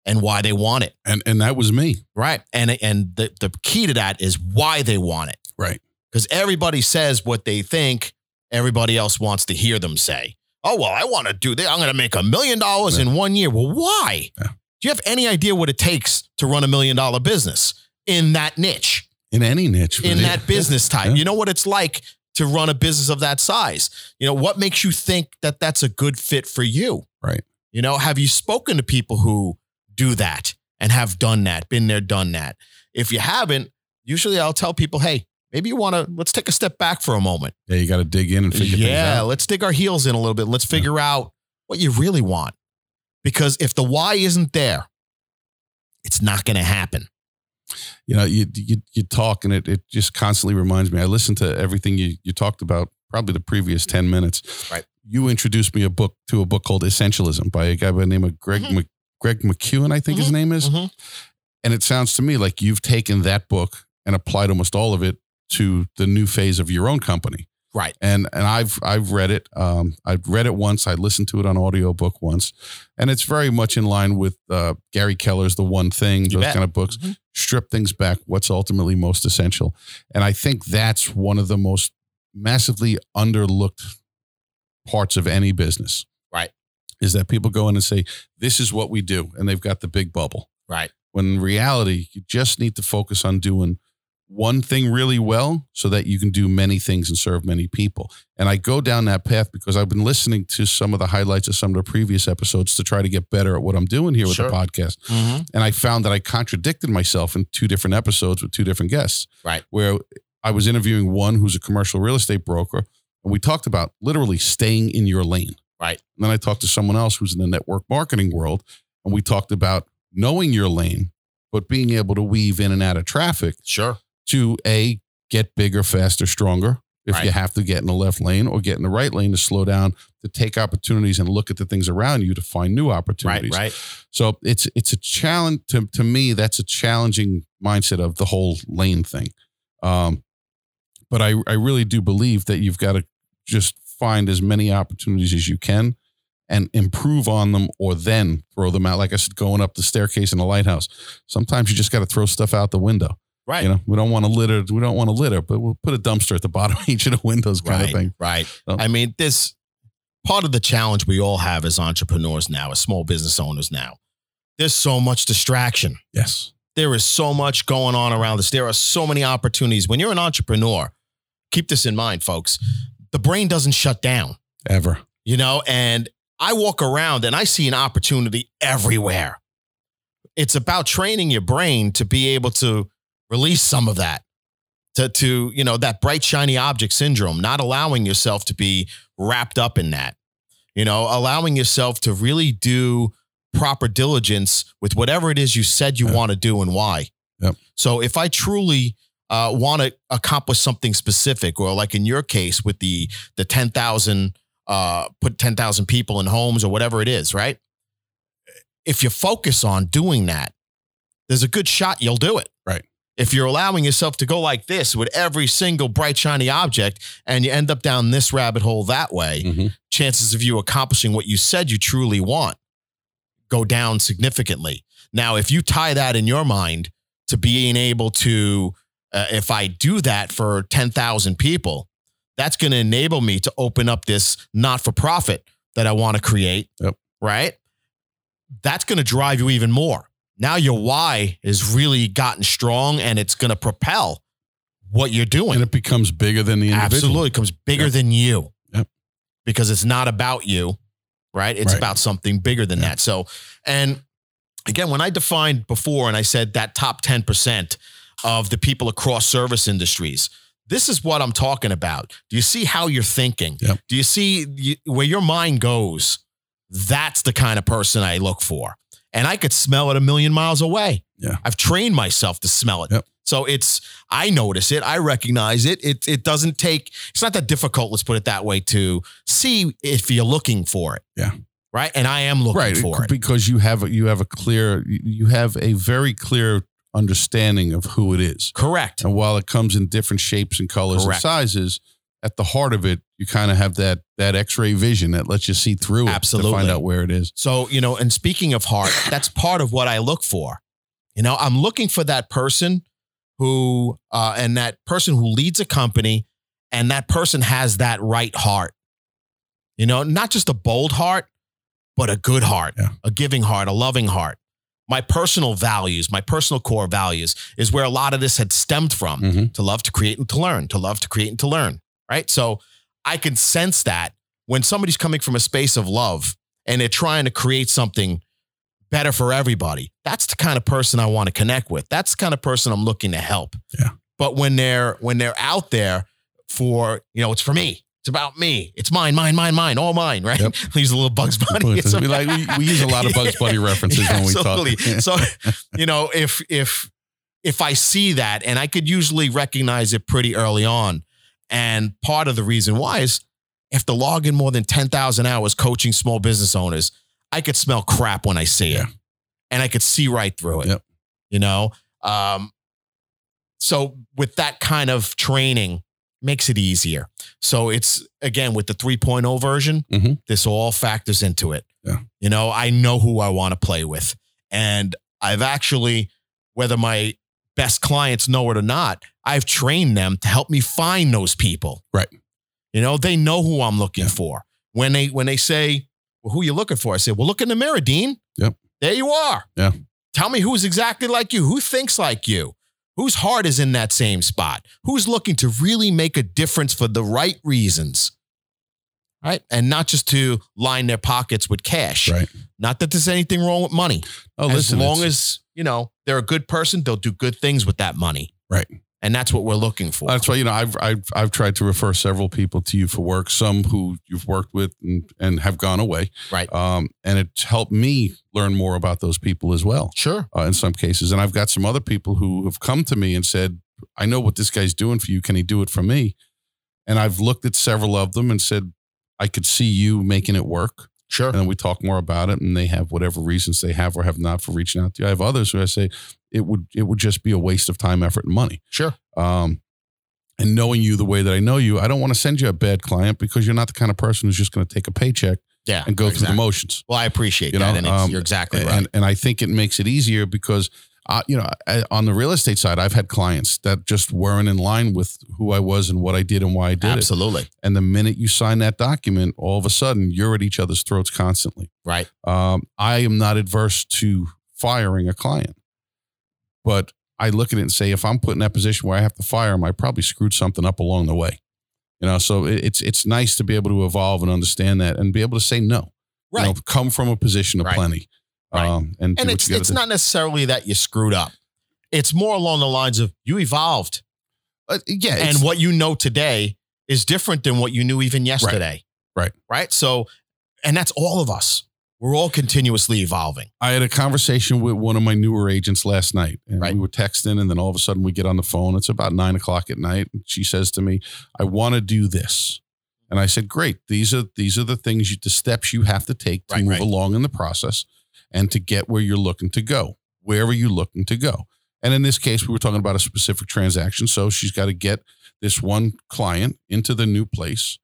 and why they want it. And, and that was me. Right. And and the, the key to that is why they want it. Right. Because everybody says what they think everybody else wants to hear them say. Oh, well, I want to do this. I'm going to make a million dollars in one year. Well, why? Yeah. Do you have any idea what it takes to run a million dollar business in that niche? In any niche. in but- that business type. Yeah. You know what it's like to run a business of that size. You know, what makes you think that that's a good fit for you? Right. You know, have you spoken to people who do that and have done that, been there, done that? If you haven't, usually I'll tell people, hey, maybe you want to, let's take a step back for a moment. Yeah, you got to dig in and figure Yeah, let's dig our heels in a little bit. Let's figure out what you really want. Because if the why isn't there, it's not going to happen. you know, you you you talk and it it just constantly reminds me. I listened to everything you you talked about probably the previous 10 minutes. Right. You introduced me a book to a book called Essentialism by a guy by the name of Greg Mhm. Mc, Greg McKeown, I think his name is. Mhm. And it sounds to me like you've taken that book and applied almost all of it to the new phase of your own company. Right. And and I've I've read it. Um, I've read it once. I listened to it on audiobook once, and it's very much in line with uh, Gary Keller's The One Thing, You those bet. kind of books. Mhm. Strip things back. What's ultimately most essential, and I think that's one of the most massively underlooked parts of any business. Right. Is that people go in and say, "This is what we do," and they've got the big bubble Right. when in reality you just need to focus on doing one thing really well so that you can do many things and serve many people and i go down that path because i've been listening to some of the highlights of some of the previous episodes to try to get better at what i'm doing here with Sure. the podcast Mhm. and i found that i contradicted myself in two different episodes with two different guests Right. where i was interviewing one who's a commercial real estate broker and we talked about literally staying in your lane Right. and then i talked to someone else who's in the network marketing world and we talked about knowing your lane but being able to weave in and out of traffic Sure. To a get bigger, faster, stronger. If you have to get in the left lane or get in the right lane to slow down, to take opportunities and look at the things around you to find new Right. opportunities. Right. So it's it's a challenge to to me. That's a challenging mindset of the whole lane thing. Um, but I I really do believe that you've got to just find as many opportunities as you can and improve on them or then throw them out. Like I said, going up the staircase in the lighthouse. Sometimes you just got to throw stuff out the window. Right. You know, we don't want to litter. We don't want to litter, but we'll put a dumpster at the bottom of each of the windows, kind right, of thing. Right. So- I mean, this part of the challenge we all have as entrepreneurs now, as small business owners now. There's so much distraction. Yes. There is so much going on around us. There are so many opportunities. When you're an entrepreneur, keep this in mind, folks. The brain doesn't shut down, Ever. you know, and I walk around and I see an opportunity everywhere. It's about training your brain to be able to release some of that. To, to you know that bright shiny object syndrome not allowing yourself to be wrapped up in that you know allowing yourself to really do proper diligence with whatever it is you said you Yeah. want to do and why Yep. so if i truly uh, want to accomplish something specific or like in your case with the the 10000 uh, put 10000 people in homes or whatever it is right if you focus on doing that there's a good shot you'll do it. If you're allowing yourself to go like this with every single bright shiny object and you end up down this rabbit hole that way Mhm. chances of you accomplishing what you said you truly want go down significantly. Now, if you tie that in your mind to being able to, uh, if I do that for 10,000 people, that's going to enable me to open up this not for profit that I want to create. Yep. Right. That's going to drive you even more. Now, your why has really gotten strong and it's going to propel what you're doing. And it becomes bigger than the individual. Absolutely. It comes bigger Yep. than you. Yep. Because it's not about you, right? It's Right. about something bigger than Yeah. that. So, and again, when I defined before and I said that top 10% of the people across service industries, this is what I'm talking about. Do you see how you're thinking? Yep. Do you see where your mind goes? That's the kind of person I look for. And I could smell it a million miles away. Yeah. I've trained myself to smell it. Yep. So it's I notice it, I recognize it. It it doesn't take it's not that difficult, let's put it that way, to see if you're looking for it. Yeah. Right. And I am looking right for it. because you have a, you have a clear you have a very clear understanding of who it is Correct. and while it comes in different shapes and colors Correct. and sizes at the heart of it you kind of have that that x-ray vision that lets you see through it Absolutely. to find out where it is So, you know, and speaking of heart, that's part of what I look for. You know, I'm looking for that person who, uh, and that person who leads a company, and that person has that right heart. You know, not just a bold heart, but a good heart, Yeah. a giving heart, a loving heart. My personal values, my personal core values is where a lot of this had stemmed from Mhm. to love, to create, and to learn, to love, to create, and to learn. Right. So I can sense that when somebody's coming from a space of love and they're trying to create something better for everybody, that's the kind of person I want to connect with. That's the kind of person I'm looking to help. Yeah. But when they're when they're out there for, you know, it's for me. It's about me. It's mine, mine, mine, mine, all mine, right? Yep. Use a little Bugs Bunny. It's we, like, we, we use a lot of bugs bunny references Yeah, when we absolutely. talk so, you know, if if if I see that, and I could usually recognize it pretty early on, and part of the reason why is if the log in more than ten thousand hours coaching small business owners, I could smell crap when I see it, and I could see right through it. Yep. You know, um, so with that kind of training makes it easier. So it's again with the 3.0 version, Mhm. this all factors into it. Yeah. You know, I know who I want to play with. And I've actually, whether my best clients know it or not, I've trained them to help me find those people. Right. You know, they know who I'm looking Yeah. for. When they when they say, well, who you looking for? I say, well, look in the mirror, Dean. Yep. There you are. Yeah. Tell me who's exactly like you, who thinks like you, whose heart is in that same spot, who's looking to really make a difference for the right reasons. Right. And not just to line their pockets with cash. right Not that there's anything wrong with money. oh as listen long as, you know, they're a good person, they'll do good things with that money. Right. And that's what we're looking for. That's why you know I've I've I've tried to refer several people to you for work. Some who you've worked with and, and have gone away, Right. Um, and it's helped me learn more about those people as well. Sure. Uh, in some cases, and I've got some other people who have come to me and said, "I know what this guy's doing for you. Can he do it for me?" And I've looked at several of them and said, "I could see you making it work." Sure. And then we talk more about it, and they have whatever reasons they have or have not for reaching out to you. I have others who I say it would it would just be a waste of time, effort, and money. Sure. Um, and knowing you the way that I know you, I don't want to send you a bad client because you're not the kind of person who's just going to take a paycheck Yeah. and go through exactly. the motions. Well, I appreciate You that. know, and it's, um, you're exactly and, right. and I think it makes it easier because, uh, you know, I, on the real estate side, I've had clients that just weren't in line with who I was and what I did and why I did it. Absolutely. And the minute you sign that document, all of a sudden you're at each other's throats constantly. Right. Um, I am not adverse to firing a client. But I look at it and say, if I'm put in that position where I have to fire him, I probably screwed something up along the way. You know, so it, it's it's nice to be able to evolve and understand that and be able to say no. Right. You know, come from a position of Right. plenty. Right. Um, and and it's it's do. not necessarily that you screwed up. It's more along the lines of you evolved, Uh, yeah, and what you know today is different than what you knew even yesterday. Right. Right. So, and that's all of us. We're all continuously evolving. I had a conversation with one of my newer agents last night, and Right. we were texting, and then all of a sudden we get on the phone. It's about nine o'clock at night, and she says to me, "I want to do this," and I said, "Great. These are these are the things, you, the steps you have to take to Right, move right. along in the process, and to get where you're looking to go, wherever you're looking to go." And in this case, we were talking about a specific transaction, so she's got to get this one client into the new place.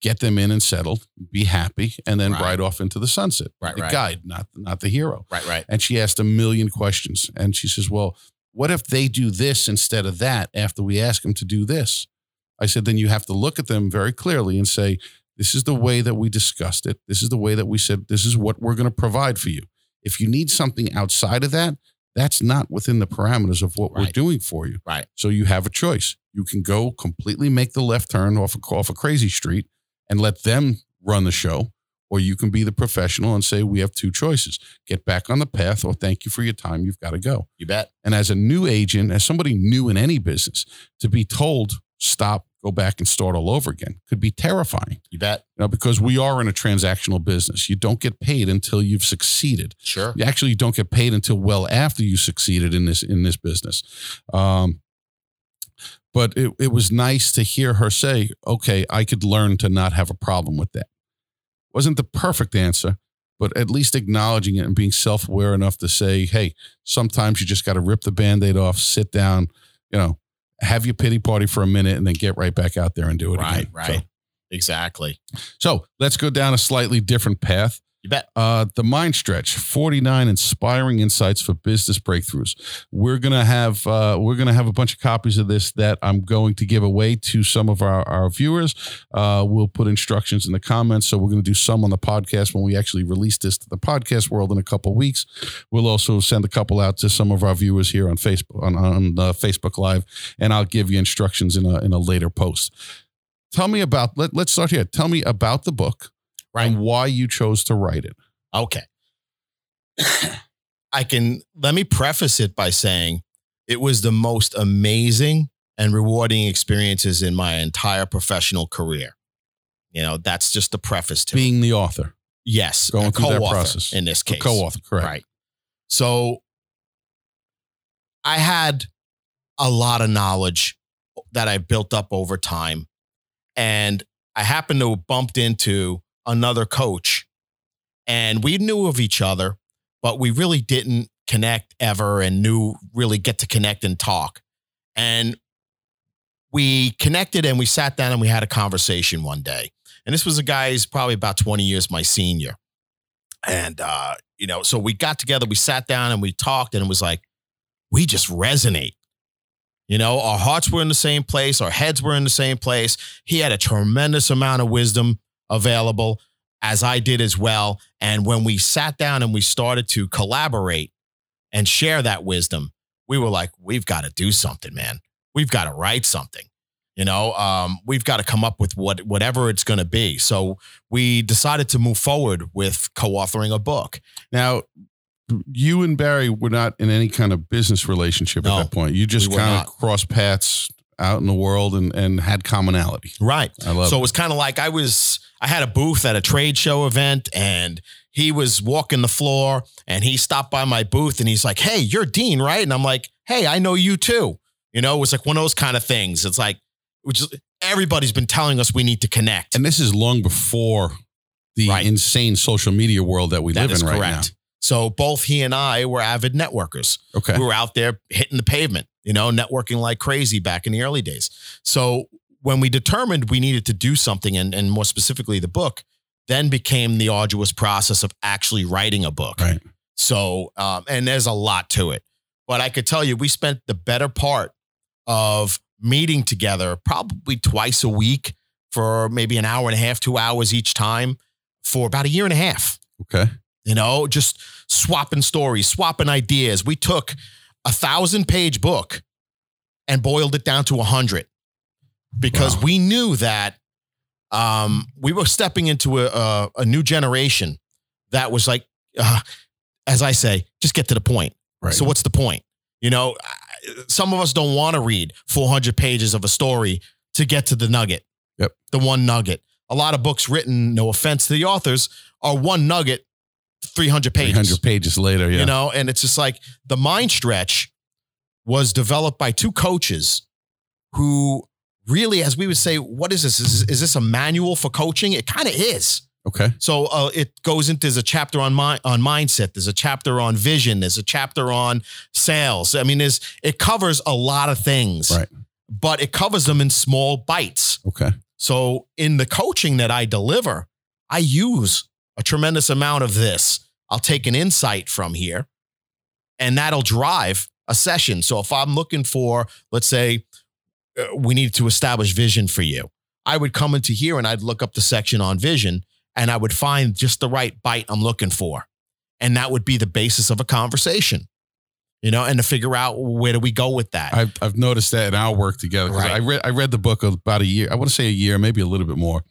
Get them in and settled, be happy, and then Right. ride off into the sunset. Right, the right. guide, not not the hero. Right. Right. And she asked a million questions. And she says, Well, what if they do this instead of that after we ask them to do this? I said, Then you have to look at them very clearly and say, This is the way that we discussed it. This is the way that we said, This is what we're going to provide for you. If you need something outside of that, that's not within the parameters of what we're doing for you. Right. So you have a choice. You can go completely make the left turn off a, off a crazy street and let them run the show, or you can be the professional and say, We have two choices get back on the path, or thank you for your time. You've got to go. You bet. And as a new agent, as somebody new in any business, to be told, stop, go back and start all over again could be terrifying. You bet. You know, because we are in a transactional business. You don't get paid until you've succeeded. Sure. You actually don't get paid until well after you succeeded in this in this business. Um, but it, it was nice to hear her say, okay, I could learn to not have a problem with that. Wasn't the perfect answer, but at least acknowledging it and being self aware enough to say, hey, sometimes you just got to rip the band aid off, sit down, you know, have your pity party for a minute and then get right back out there and do it Right. again. Right. Exactly. So, so let's go down a slightly different path. You bet. Uh, the Mind Stretch, 49 inspiring insights for business breakthroughs. We're gonna have uh, we're gonna have a bunch of copies of this that I'm going to give away to some of our, our viewers. Uh, we'll put instructions in the comments. So we're gonna do some on the podcast when we actually release this to the podcast world in a couple weeks. We'll also send a couple out to some of our viewers here on Facebook on, on uh, Facebook Live, and I'll give you instructions in a in a later post. Tell me about let, let's start here. Tell me about the book Right. and why you chose to write it. Okay. I can let me preface it by saying it was the most amazing and rewarding experiences in my entire professional career. You know, that's just the preface to it. Being the author, Yes, going a through that process. in this case. co-author, correct? Right. So I had a lot of knowledge that I built up over time. And I happened to have bumped into another coach and we knew of each other, but we really didn't connect ever and knew really get to connect and talk. And we connected and we sat down and we had a conversation one day. And this was a guy who's probably about 20 years my senior. And, uh, you know, so we got together, we sat down and we talked, and it was like, we just resonate. You know, our hearts were in the same place, our heads were in the same place. He had a tremendous amount of wisdom available, as I did as well. And when we sat down and we started to collaborate and share that wisdom, we were like, we've got to do something, man. We've got to write something. You know, um, we've got to come up with what whatever it's going to be. So we decided to move forward with co-authoring a book. Now, you and Barry were not in any kind of business relationship No, at that point. You just we kind of crossed paths out in the world and, and had commonality. Right. I love so it it. was kind of like I was I had a booth at a trade show event and he was walking the floor and he stopped by my booth and he's like, "Hey, you're Dean, right?" And I'm like, "Hey, I know you too." You know, it was like one of those kind of things. It's like which everybody's been telling us we need to connect. And this is long before the Right. insane social media world that we That live in right now. So both he and I were avid networkers. Okay. we were out there hitting the pavement, you know, networking like crazy back in the early days. So when we determined we needed to do something, and, and more specifically the book, then became the arduous process of actually writing a book. Right. So, um, and there's a lot to it. But I could tell you, we spent the better part of meeting together probably twice a week for maybe an hour and a half, two hours each time for about a year and a half Okay. you know, just swapping stories, swapping ideas. We took a thousand page book and boiled it down to a hundred because Wow. we knew that um, we were stepping into a, a, a new generation that was like, uh, as I say, just get to the point. Right. So what's the point? You know, some of us don't want to read 400 pages of a story to get to the nugget. Yep. The one nugget. A lot of books written, no offense to the authors, are one nugget, 300 pages. 300 pages later. Yeah. You know, and it's just like the mind stretch was developed by two coaches who really, as we would say, what is this? Is, is this a manual for coaching? It kind of is. okay. So uh, it goes into there's a chapter on mi- on mindset. There's a chapter on vision. There's a chapter on sales. I mean, there's it covers a lot of things, Right. but it covers them in small bites. Okay. So in the coaching that I deliver, I use a tremendous amount of this. I'll take an insight from here, and that'll drive a session. So if I'm looking for, let's say, uh, we need to establish vision for you, I would come into here and I'd look up the section on vision and I would find just the right bite I'm looking for. And that would be the basis of a conversation, you know, and to figure out where do we go with that. I've, I've noticed that in our work together. Right. I read I read the book about a year. I want to say a year, maybe a little bit more.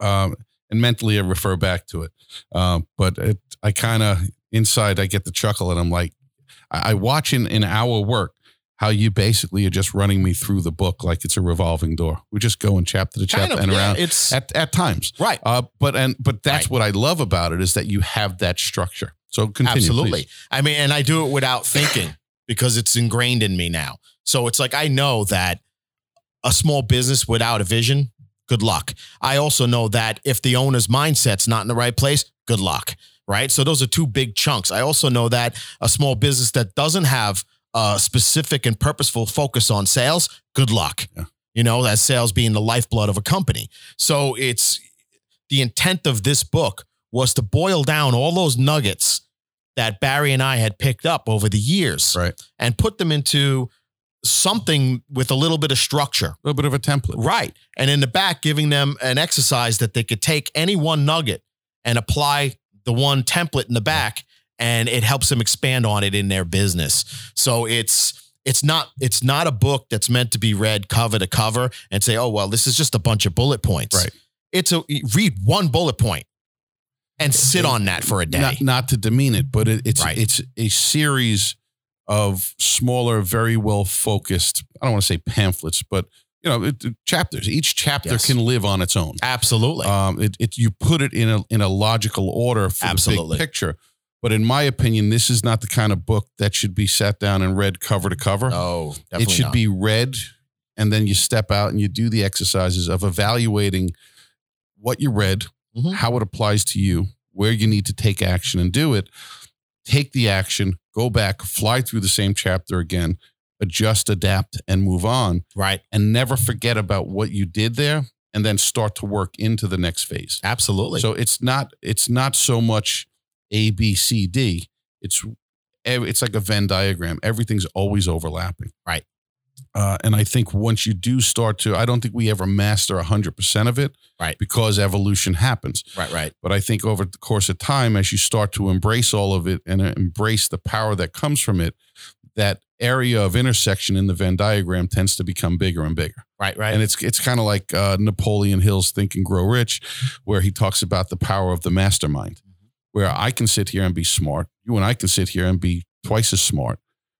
Um, and mentally I refer back to it. Um, but it, I kind of inside I get the chuckle and I'm like, I, I watch in in our work how you basically are just running me through the book like it's a revolving door. We just go in chapter to Kind chapter of, and yeah, around It's at at times. right. Uh, but and but that's Right. what I love about it is that you have that structure. So continue. Absolutely. please. I mean, and I do it without thinking because it's ingrained in me now. So it's like I know that a small business without a vision, good luck. I also know that if the owner's mindset's not in the right place, good luck. Right. So those are two big chunks. I also know that a small business that doesn't have a specific and purposeful focus on sales, good luck. Yeah. You know, that sales being the lifeblood of a company. So it's the intent of this book was to boil down all those nuggets that Barry and I had picked up over the years Right. and put them into something with a little bit of structure. A little bit of a template. Right. And in the back, giving them an exercise that they could take any one nugget and apply the one template in the back, and it helps them expand on it in their business. So it's it's not it's not a book that's meant to be read cover to cover and say, oh well, this is just a bunch of bullet points. Right. It's a read one bullet point and sit on that for a day. Not, not to demean it, but it, it's Right. it's a series of smaller, very well focused. I don't want to say pamphlets, but you know, it, chapters. Each chapter Yes. can live on its own. Absolutely. Um, it, it you put it in a in a logical order for Absolutely. the big picture. But in my opinion, this is not the kind of book that should be sat down and read cover to cover. oh, definitely it should not. be read, and then you step out and you do the exercises of evaluating what you read, Mhm. how it applies to you, where you need to take action and do it. Take the action, go back, fly through the same chapter again, adjust, adapt, and move on, right. and never forget about what you did there, and then start to work into the next phase. Absolutely. So it's not it's not so much A B C D. It's it's like a Venn diagram. Everything's always overlapping. Right. Uh, and I think once you do start to, I don't think we ever master hundred percent of it. Right. Because evolution happens. right, right. But I think over the course of time, as you start to embrace all of it and uh, embrace the power that comes from it, that area of intersection in the Venn diagram tends to become bigger and bigger. Right, right. And it's it's kind of like uh, Napoleon Hill's Think and Grow Rich, where he talks about the power of the mastermind. Where I can sit here and be smart, you and I can sit here and be twice as smart.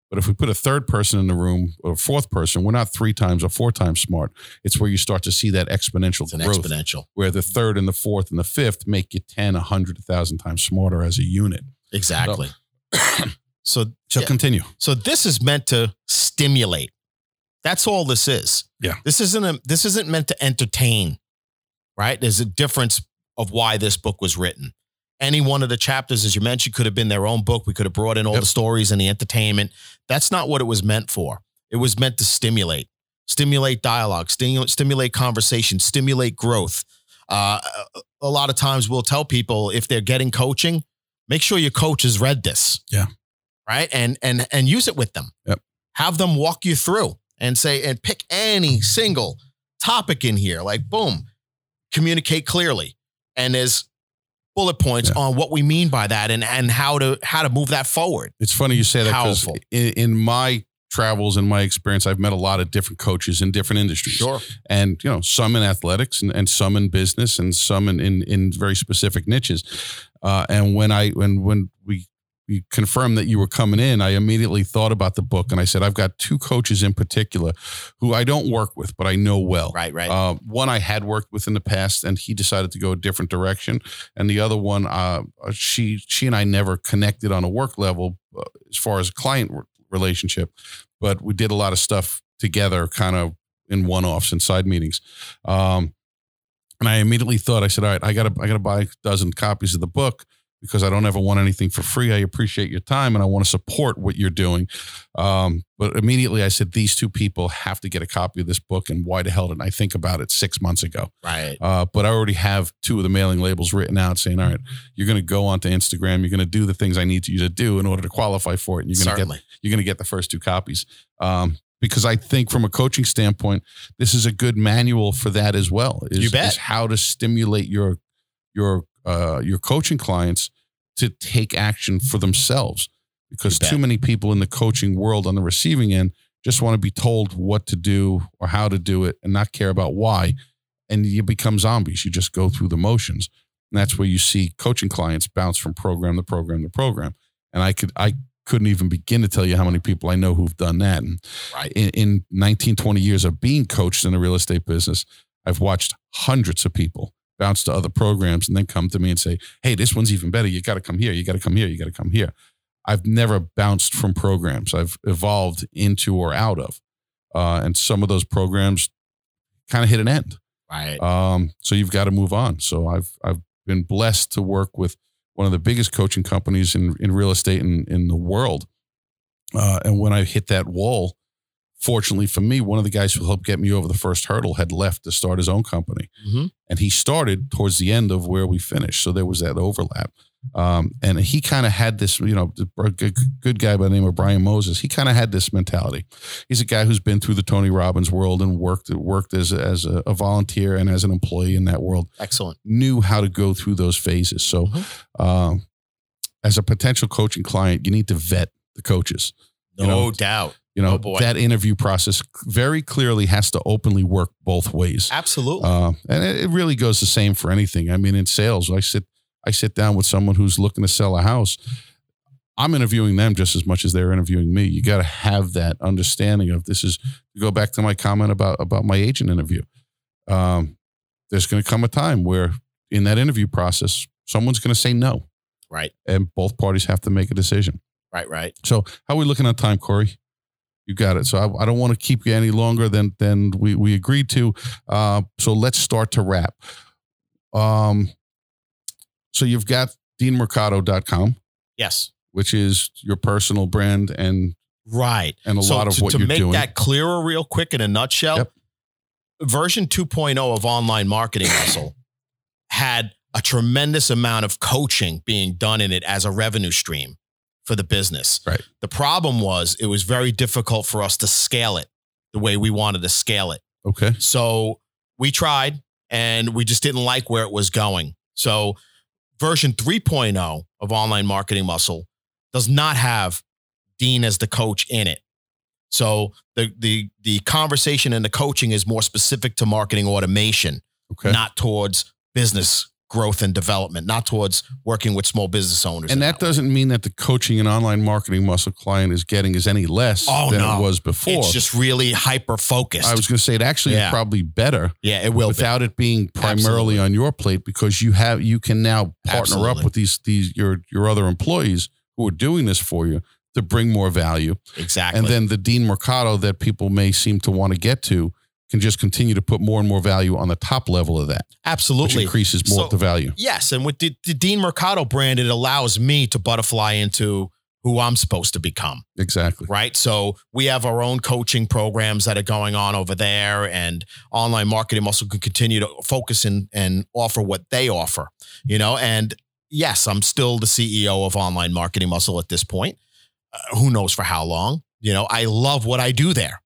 But if we put a third person in the room or a fourth person, we're not three times or four times smart. It's where you start to see that exponential growth, exponential. where the third and the fourth and the fifth make you 10, 100, 1,000 times smarter as a unit. Exactly. so So Yeah. continue. so this is meant to stimulate. That's all this is. Yeah. This isn't a this isn't meant to entertain. Right? There's a difference of why this book was written. Any one of the chapters, as you mentioned, could have been their own book. We could have brought in all Yep. the stories and the entertainment. That's not what it was meant for. It was meant to stimulate, stimulate dialogue, stimulate, stimulate conversation, stimulate growth. Uh, a lot of times we'll tell people if they're getting coaching, make sure your coach has read this. Yeah. Right. And and and use it with them. Yep. Have them walk you through and say and pick any single topic in here. Like boom, communicate clearly. And there's bullet points Yeah. on what we mean by that and and how to how to move that forward. It's funny you say that because in, in my travels and my experience, I've met a lot of different coaches in different industries. Sure, and you know some in athletics and, and some in business and some in, in, in very specific niches uh, and when i when when we we confirmed that you were coming in i immediately thought about the book and i said i've got two coaches in particular who i don't work with but i know well Right, right. uh, one I had worked with in the past, and he decided to go a different direction. And the other one, uh, she she and I never connected on a work level uh, as far as a client relationship, but we did a lot of stuff together, kind of in one offs and side meetings. Um, and I immediately thought, I said, all right, I gotta I gotta buy a dozen copies of the book because I don't ever want anything for free. I appreciate your time and I want to support what you're doing. Um, but immediately I said, these two people have to get a copy of this book. And why the hell didn't I think about it six months ago? right. Uh, but I already have two of the mailing labels written out saying, all right, you're going to go onto Instagram. You're going to do the things I need you to do in order to qualify for it. And you're going to get you're going to get the first two copies. Um, because I think from a coaching standpoint, this is a good manual for that as well. Is, You bet. is how to stimulate your your uh, your coaching clients to take action for themselves. Because too many people in the coaching world on the receiving end just want to be told what to do or how to do it and not care about why. And you become zombies. You just go through the motions. And that's where you see coaching clients bounce from program to program to program. And I could I couldn't even begin to tell you how many people I know who've done that. And Right. in, in 19, 20 years of being coached in the real estate business, I've watched hundreds of people bounce to other programs and then come to me and say, Hey, this one's even better. You got to come here. You got to come here. You got to come here. I've never bounced from programs. I've evolved into or out of. Uh, and some of those programs kind of hit an end. Right. Um, so you've got to move on. So I've I've been blessed to work with one of the biggest coaching companies in in real estate in in the world. Uh, and when I hit that wall, fortunately for me, one of the guys who helped get me over the first hurdle had left to start his own company, Mhm. and he started towards the end of where we finished. So there was that overlap. Um, and he kind of had this, you know, a good, good guy by the name of Brian Moses. He kind of had this mentality. He's a guy who's been through the Tony Robbins world and worked worked as as a, a volunteer and as an employee in that world. Excellent. Knew how to go through those phases. So, Mhm. um, as a potential coaching client, you need to vet the coaches. No You know, doubt. You know Oh, that interview process very clearly has to openly work both ways. Absolutely. Uh, and it, it really goes the same for anything. I mean, in sales, I sit I sit down with someone who's looking to sell a house. I'm interviewing them just as much as they're interviewing me. You got to have that understanding of this is to go back to my comment about about my agent interview. Um, there's going to come a time where in that interview process, someone's going to say no, right. and both parties have to make a decision. Right. Right. So, how are we looking at time, Corey? You got it. So, I, I don't want to keep you any longer than than we we agreed to. Uh, so, let's start to wrap. Um, so you've got deanmercado.com, Yes. which is your personal brand and Right. and a so lot of to, what to you're make doing. that clearer real quick in a nutshell Yep. version 2.0 of online marketing muscle had a tremendous amount of coaching being done in it as a revenue stream for the business Right. the problem was it was very difficult for us to scale it the way we wanted to scale it okay. so we tried and we just didn't like where it was going. So version 3.0 of online marketing muscle does not have Dean as the coach in it. So the the the conversation and the coaching is more specific to marketing automation, Okay. not towards business growth and development, not towards working with small business owners. and in that doesn't mean that the coaching and online marketing muscle client is getting is any less Oh, than no. it was before. it's just really hyper focused. I was going to say it actually Yeah. is probably better yeah, it will be. without it being primarily Absolutely. on your plate because you have you can now partner Absolutely. up with these these your your other employees who are doing this for you to bring more value exactly. and then the dean mercado that people may seem to want to get to can just continue to put more and more value on the top level of that which absolutely. increases more So- the value Yes, and with the, the Dean Mercado brand, it allows me to butterfly into who I'm supposed to become, exactly right? So we have our own coaching programs that are going on over there, and online marketing muscle can continue to focus and and offer what they offer, you know. And yes, I'm still the CEO of online marketing muscle at this point. Uh, who knows for how long? You know, I love what I do there,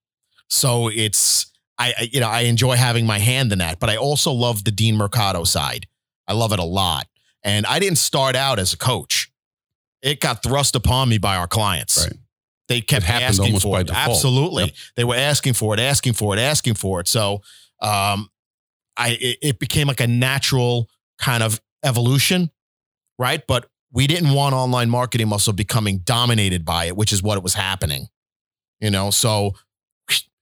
so it's I, I you know I enjoy having my hand in that, but I also love the Dean Mercado side. I love it a lot. And I didn't start out as a coach. It got thrust upon me by our clients. Right. They kept asking for it. Absolutely. Yep. They were asking for it, asking for it, asking for it. So um, I it, it became like a natural kind of evolution, right? But we didn't want online marketing muscle becoming dominated by it, which is what it was happening. You know, so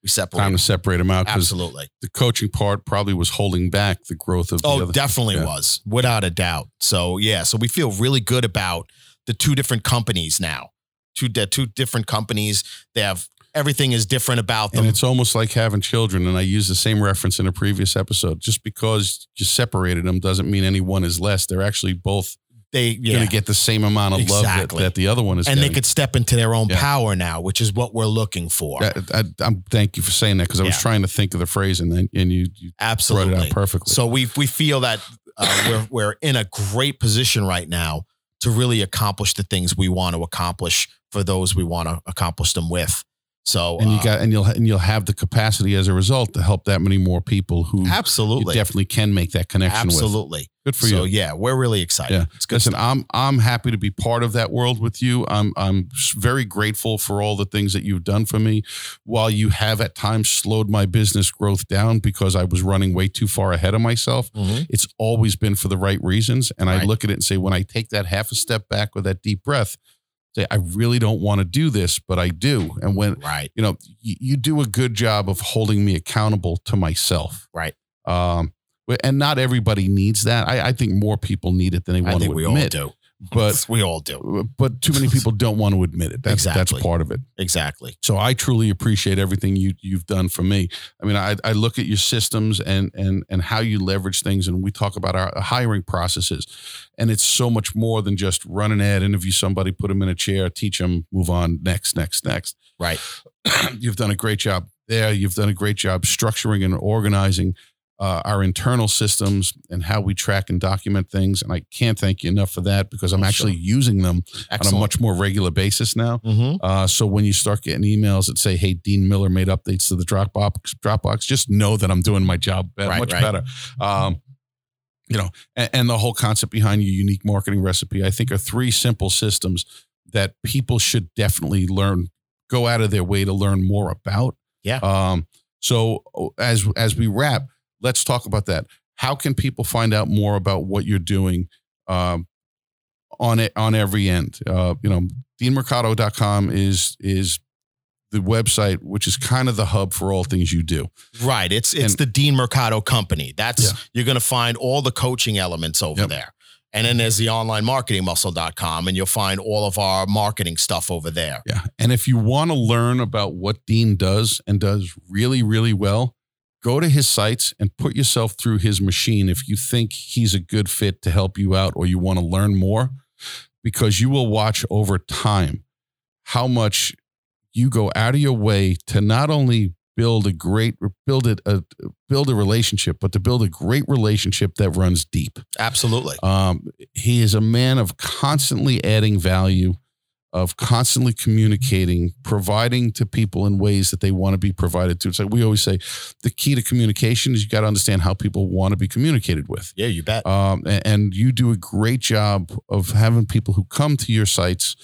we separated. Time to separate them out because Absolutely. the coaching part probably was holding back the growth of the Oh, other. definitely yeah. was, without a doubt. So yeah, so we feel really good about the two different companies now. Two two different companies. They have everything is different about them. And it's almost like having children. And I used the same reference in a previous episode. Just because you separated them doesn't mean any one is less. They're actually both they yeah. going to get the same amount of love that, that the other one is and they could step into their own Yeah. power now, which is what we're looking for. I, am thank you for saying that because I was Yeah. trying to think of the phrase and then and you, you brought it out perfectly. So we we feel that uh, we're we're in a great position right now to really accomplish the things we want to accomplish for those we want to accomplish them with. So and you uh, got and you'll and you'll have the capacity as a result to help that many more people who you absolutely, definitely can make that connection with. absolutely. Good for so you. yeah, we're really excited. Yeah. It's good. Listen, I'm I'm happy to be part of that world with you. I'm I'm very grateful for all the things that you've done for me. While you have at times slowed my business growth down because I was running way too far ahead of myself, Mhm. it's always been for the right reasons. And I look at it and say, when I take that half a step back with that deep breath, say, I really don't want to do this, but I do. And when Right. you know, you, you do a good job of holding me accountable to myself. Right. Um, and not everybody needs that. I, I think more people need it than they I want think to we all admit. do. But we all do. but too many people don't want to admit it. That's Exactly. that's part of it. Exactly. So I truly appreciate everything you you've done for me. I mean, I, I look at your systems and and and how you leverage things, and we talk about our uh, hiring processes, and it's so much more than just run an ad, interview somebody, put them in a chair, teach them, move on, next, next, next. Right. you've done a great job there. You've done a great job structuring and organizing uh, our internal systems and how we track and document things. And I can't thank you enough for that because I'm Oh, actually sure. using them on a much more regular basis now. Mhm. Uh, so when you start getting emails that say, "Hey, Dean Miller made updates to the Dropbox," Dropbox, just know that I'm doing my job be- Right, much right. better. Um, you know, and, and the whole concept behind your unique marketing recipe, I think, are three simple systems that people should definitely learn, go out of their way to learn more about. Yeah. Um, so as as we wrap, let's talk about that. How can people find out more about what you're doing? Um, on it on every end. Uh, you know, deanmercado.com is is the website, which is kind of the hub for all things you do. Right. It's it's And- the Dean Mercado company. That's Yeah. you're going to find all the coaching elements over Yep. there. And then there's the online marketing muscle.com and you'll find all of our marketing stuff over there. Yeah. And if you want to learn about what Dean does and does really, really well, go to his sites and put yourself through his machine if you think he's a good fit to help you out or you want to learn more, because you will watch over time how much you go out of your way to not only build a great build it a build a relationship but to build a great relationship that runs deep Absolutely. um, he is a man of constantly adding value, of constantly communicating, providing to people in ways that they want to be provided to. It's like we always say, the key to communication is you got to understand how people want to be communicated with. Yeah, you bet. Um, a- and you do a great job of having people who come to your sites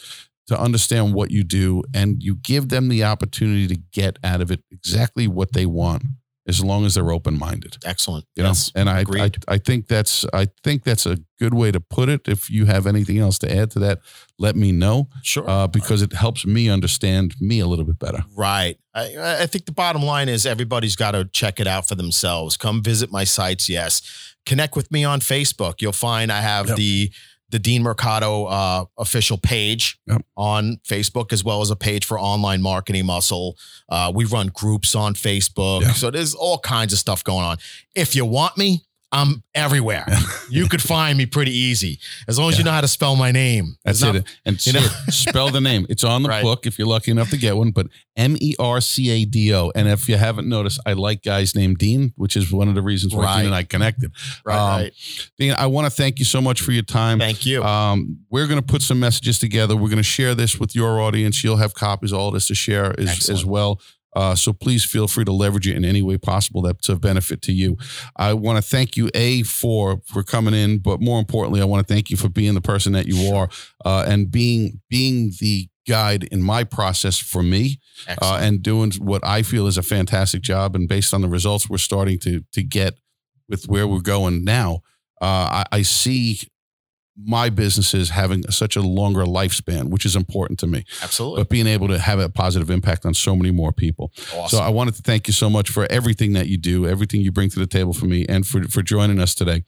to understand what you do, and you give them the opportunity to get out of it exactly what they want, as long as they're open minded. Excellent. You yes. know, and I, I. I think that's I think that's a good way to put it. If you have anything else to add to that, let me know sure. uh, because it helps me understand me a little bit better. Right. I, I think the bottom line is everybody's got to check it out for themselves. Come visit my sites. Yes. Connect with me on Facebook. You'll find I have Yep. the the Dean Mercado uh, official page Yep. on Facebook, as well as a page for online marketing muscle. Uh, we run groups on Facebook. Yeah. So there's all kinds of stuff going on. If you want me, I'm everywhere. you could find me pretty easy as long as you know how to spell my name. That's not- it. And you know- spell the name. It's on the Right. book if you're lucky enough to get one. But M E R C A D O. And if you haven't noticed, I like guys named Dean, which is one of the reasons why Right. Dean and I connected. Right, Um, right. Dean, I want to thank you so much for your time. Thank you. Um, we're going to put some messages together. We're going to share this with your audience. You'll have copies, all this to share as, as well. Uh, so please feel free to leverage it in any way possible that's of benefit to you. I want to thank you, A, for for coming in, but more importantly, I want to thank you for being the person that you are uh, and being being the guide in my process for me uh, and doing what I feel is a fantastic job. And based on the results we're starting to to get with where we're going now, uh, I, I see my businesses having such a longer lifespan, which is important to me. Absolutely. But being able to have a positive impact on so many more people. Awesome. So I wanted to thank you so much for everything that you do, everything you bring to the table for me, and for, for joining us today.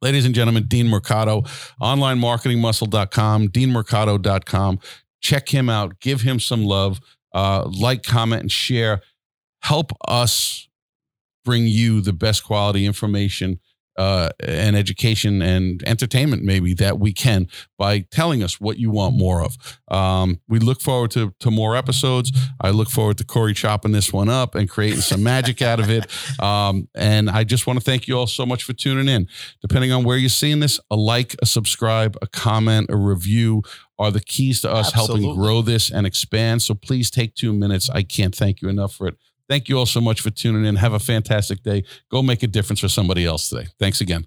Ladies and gentlemen, Dean Mercado, onlinemarketingmuscle.com, deanmercado.com. Check him out. Give him some love. Uh, like, comment, and share. Help us bring you the best quality information uh, and education and entertainment, maybe that we can by telling us what you want more of. Um, we look forward to, to more episodes. I look forward to Corey chopping this one up and creating some magic out of it. Um, and I just want to thank you all so much for tuning in. Depending on where you're seeing this, a like, a subscribe, a comment, a review are the keys to us Absolutely. helping grow this and expand. So please take two minutes. I can't thank you enough for it. Thank you all so much for tuning in. Have a fantastic day. Go make a difference for somebody else today. Thanks again.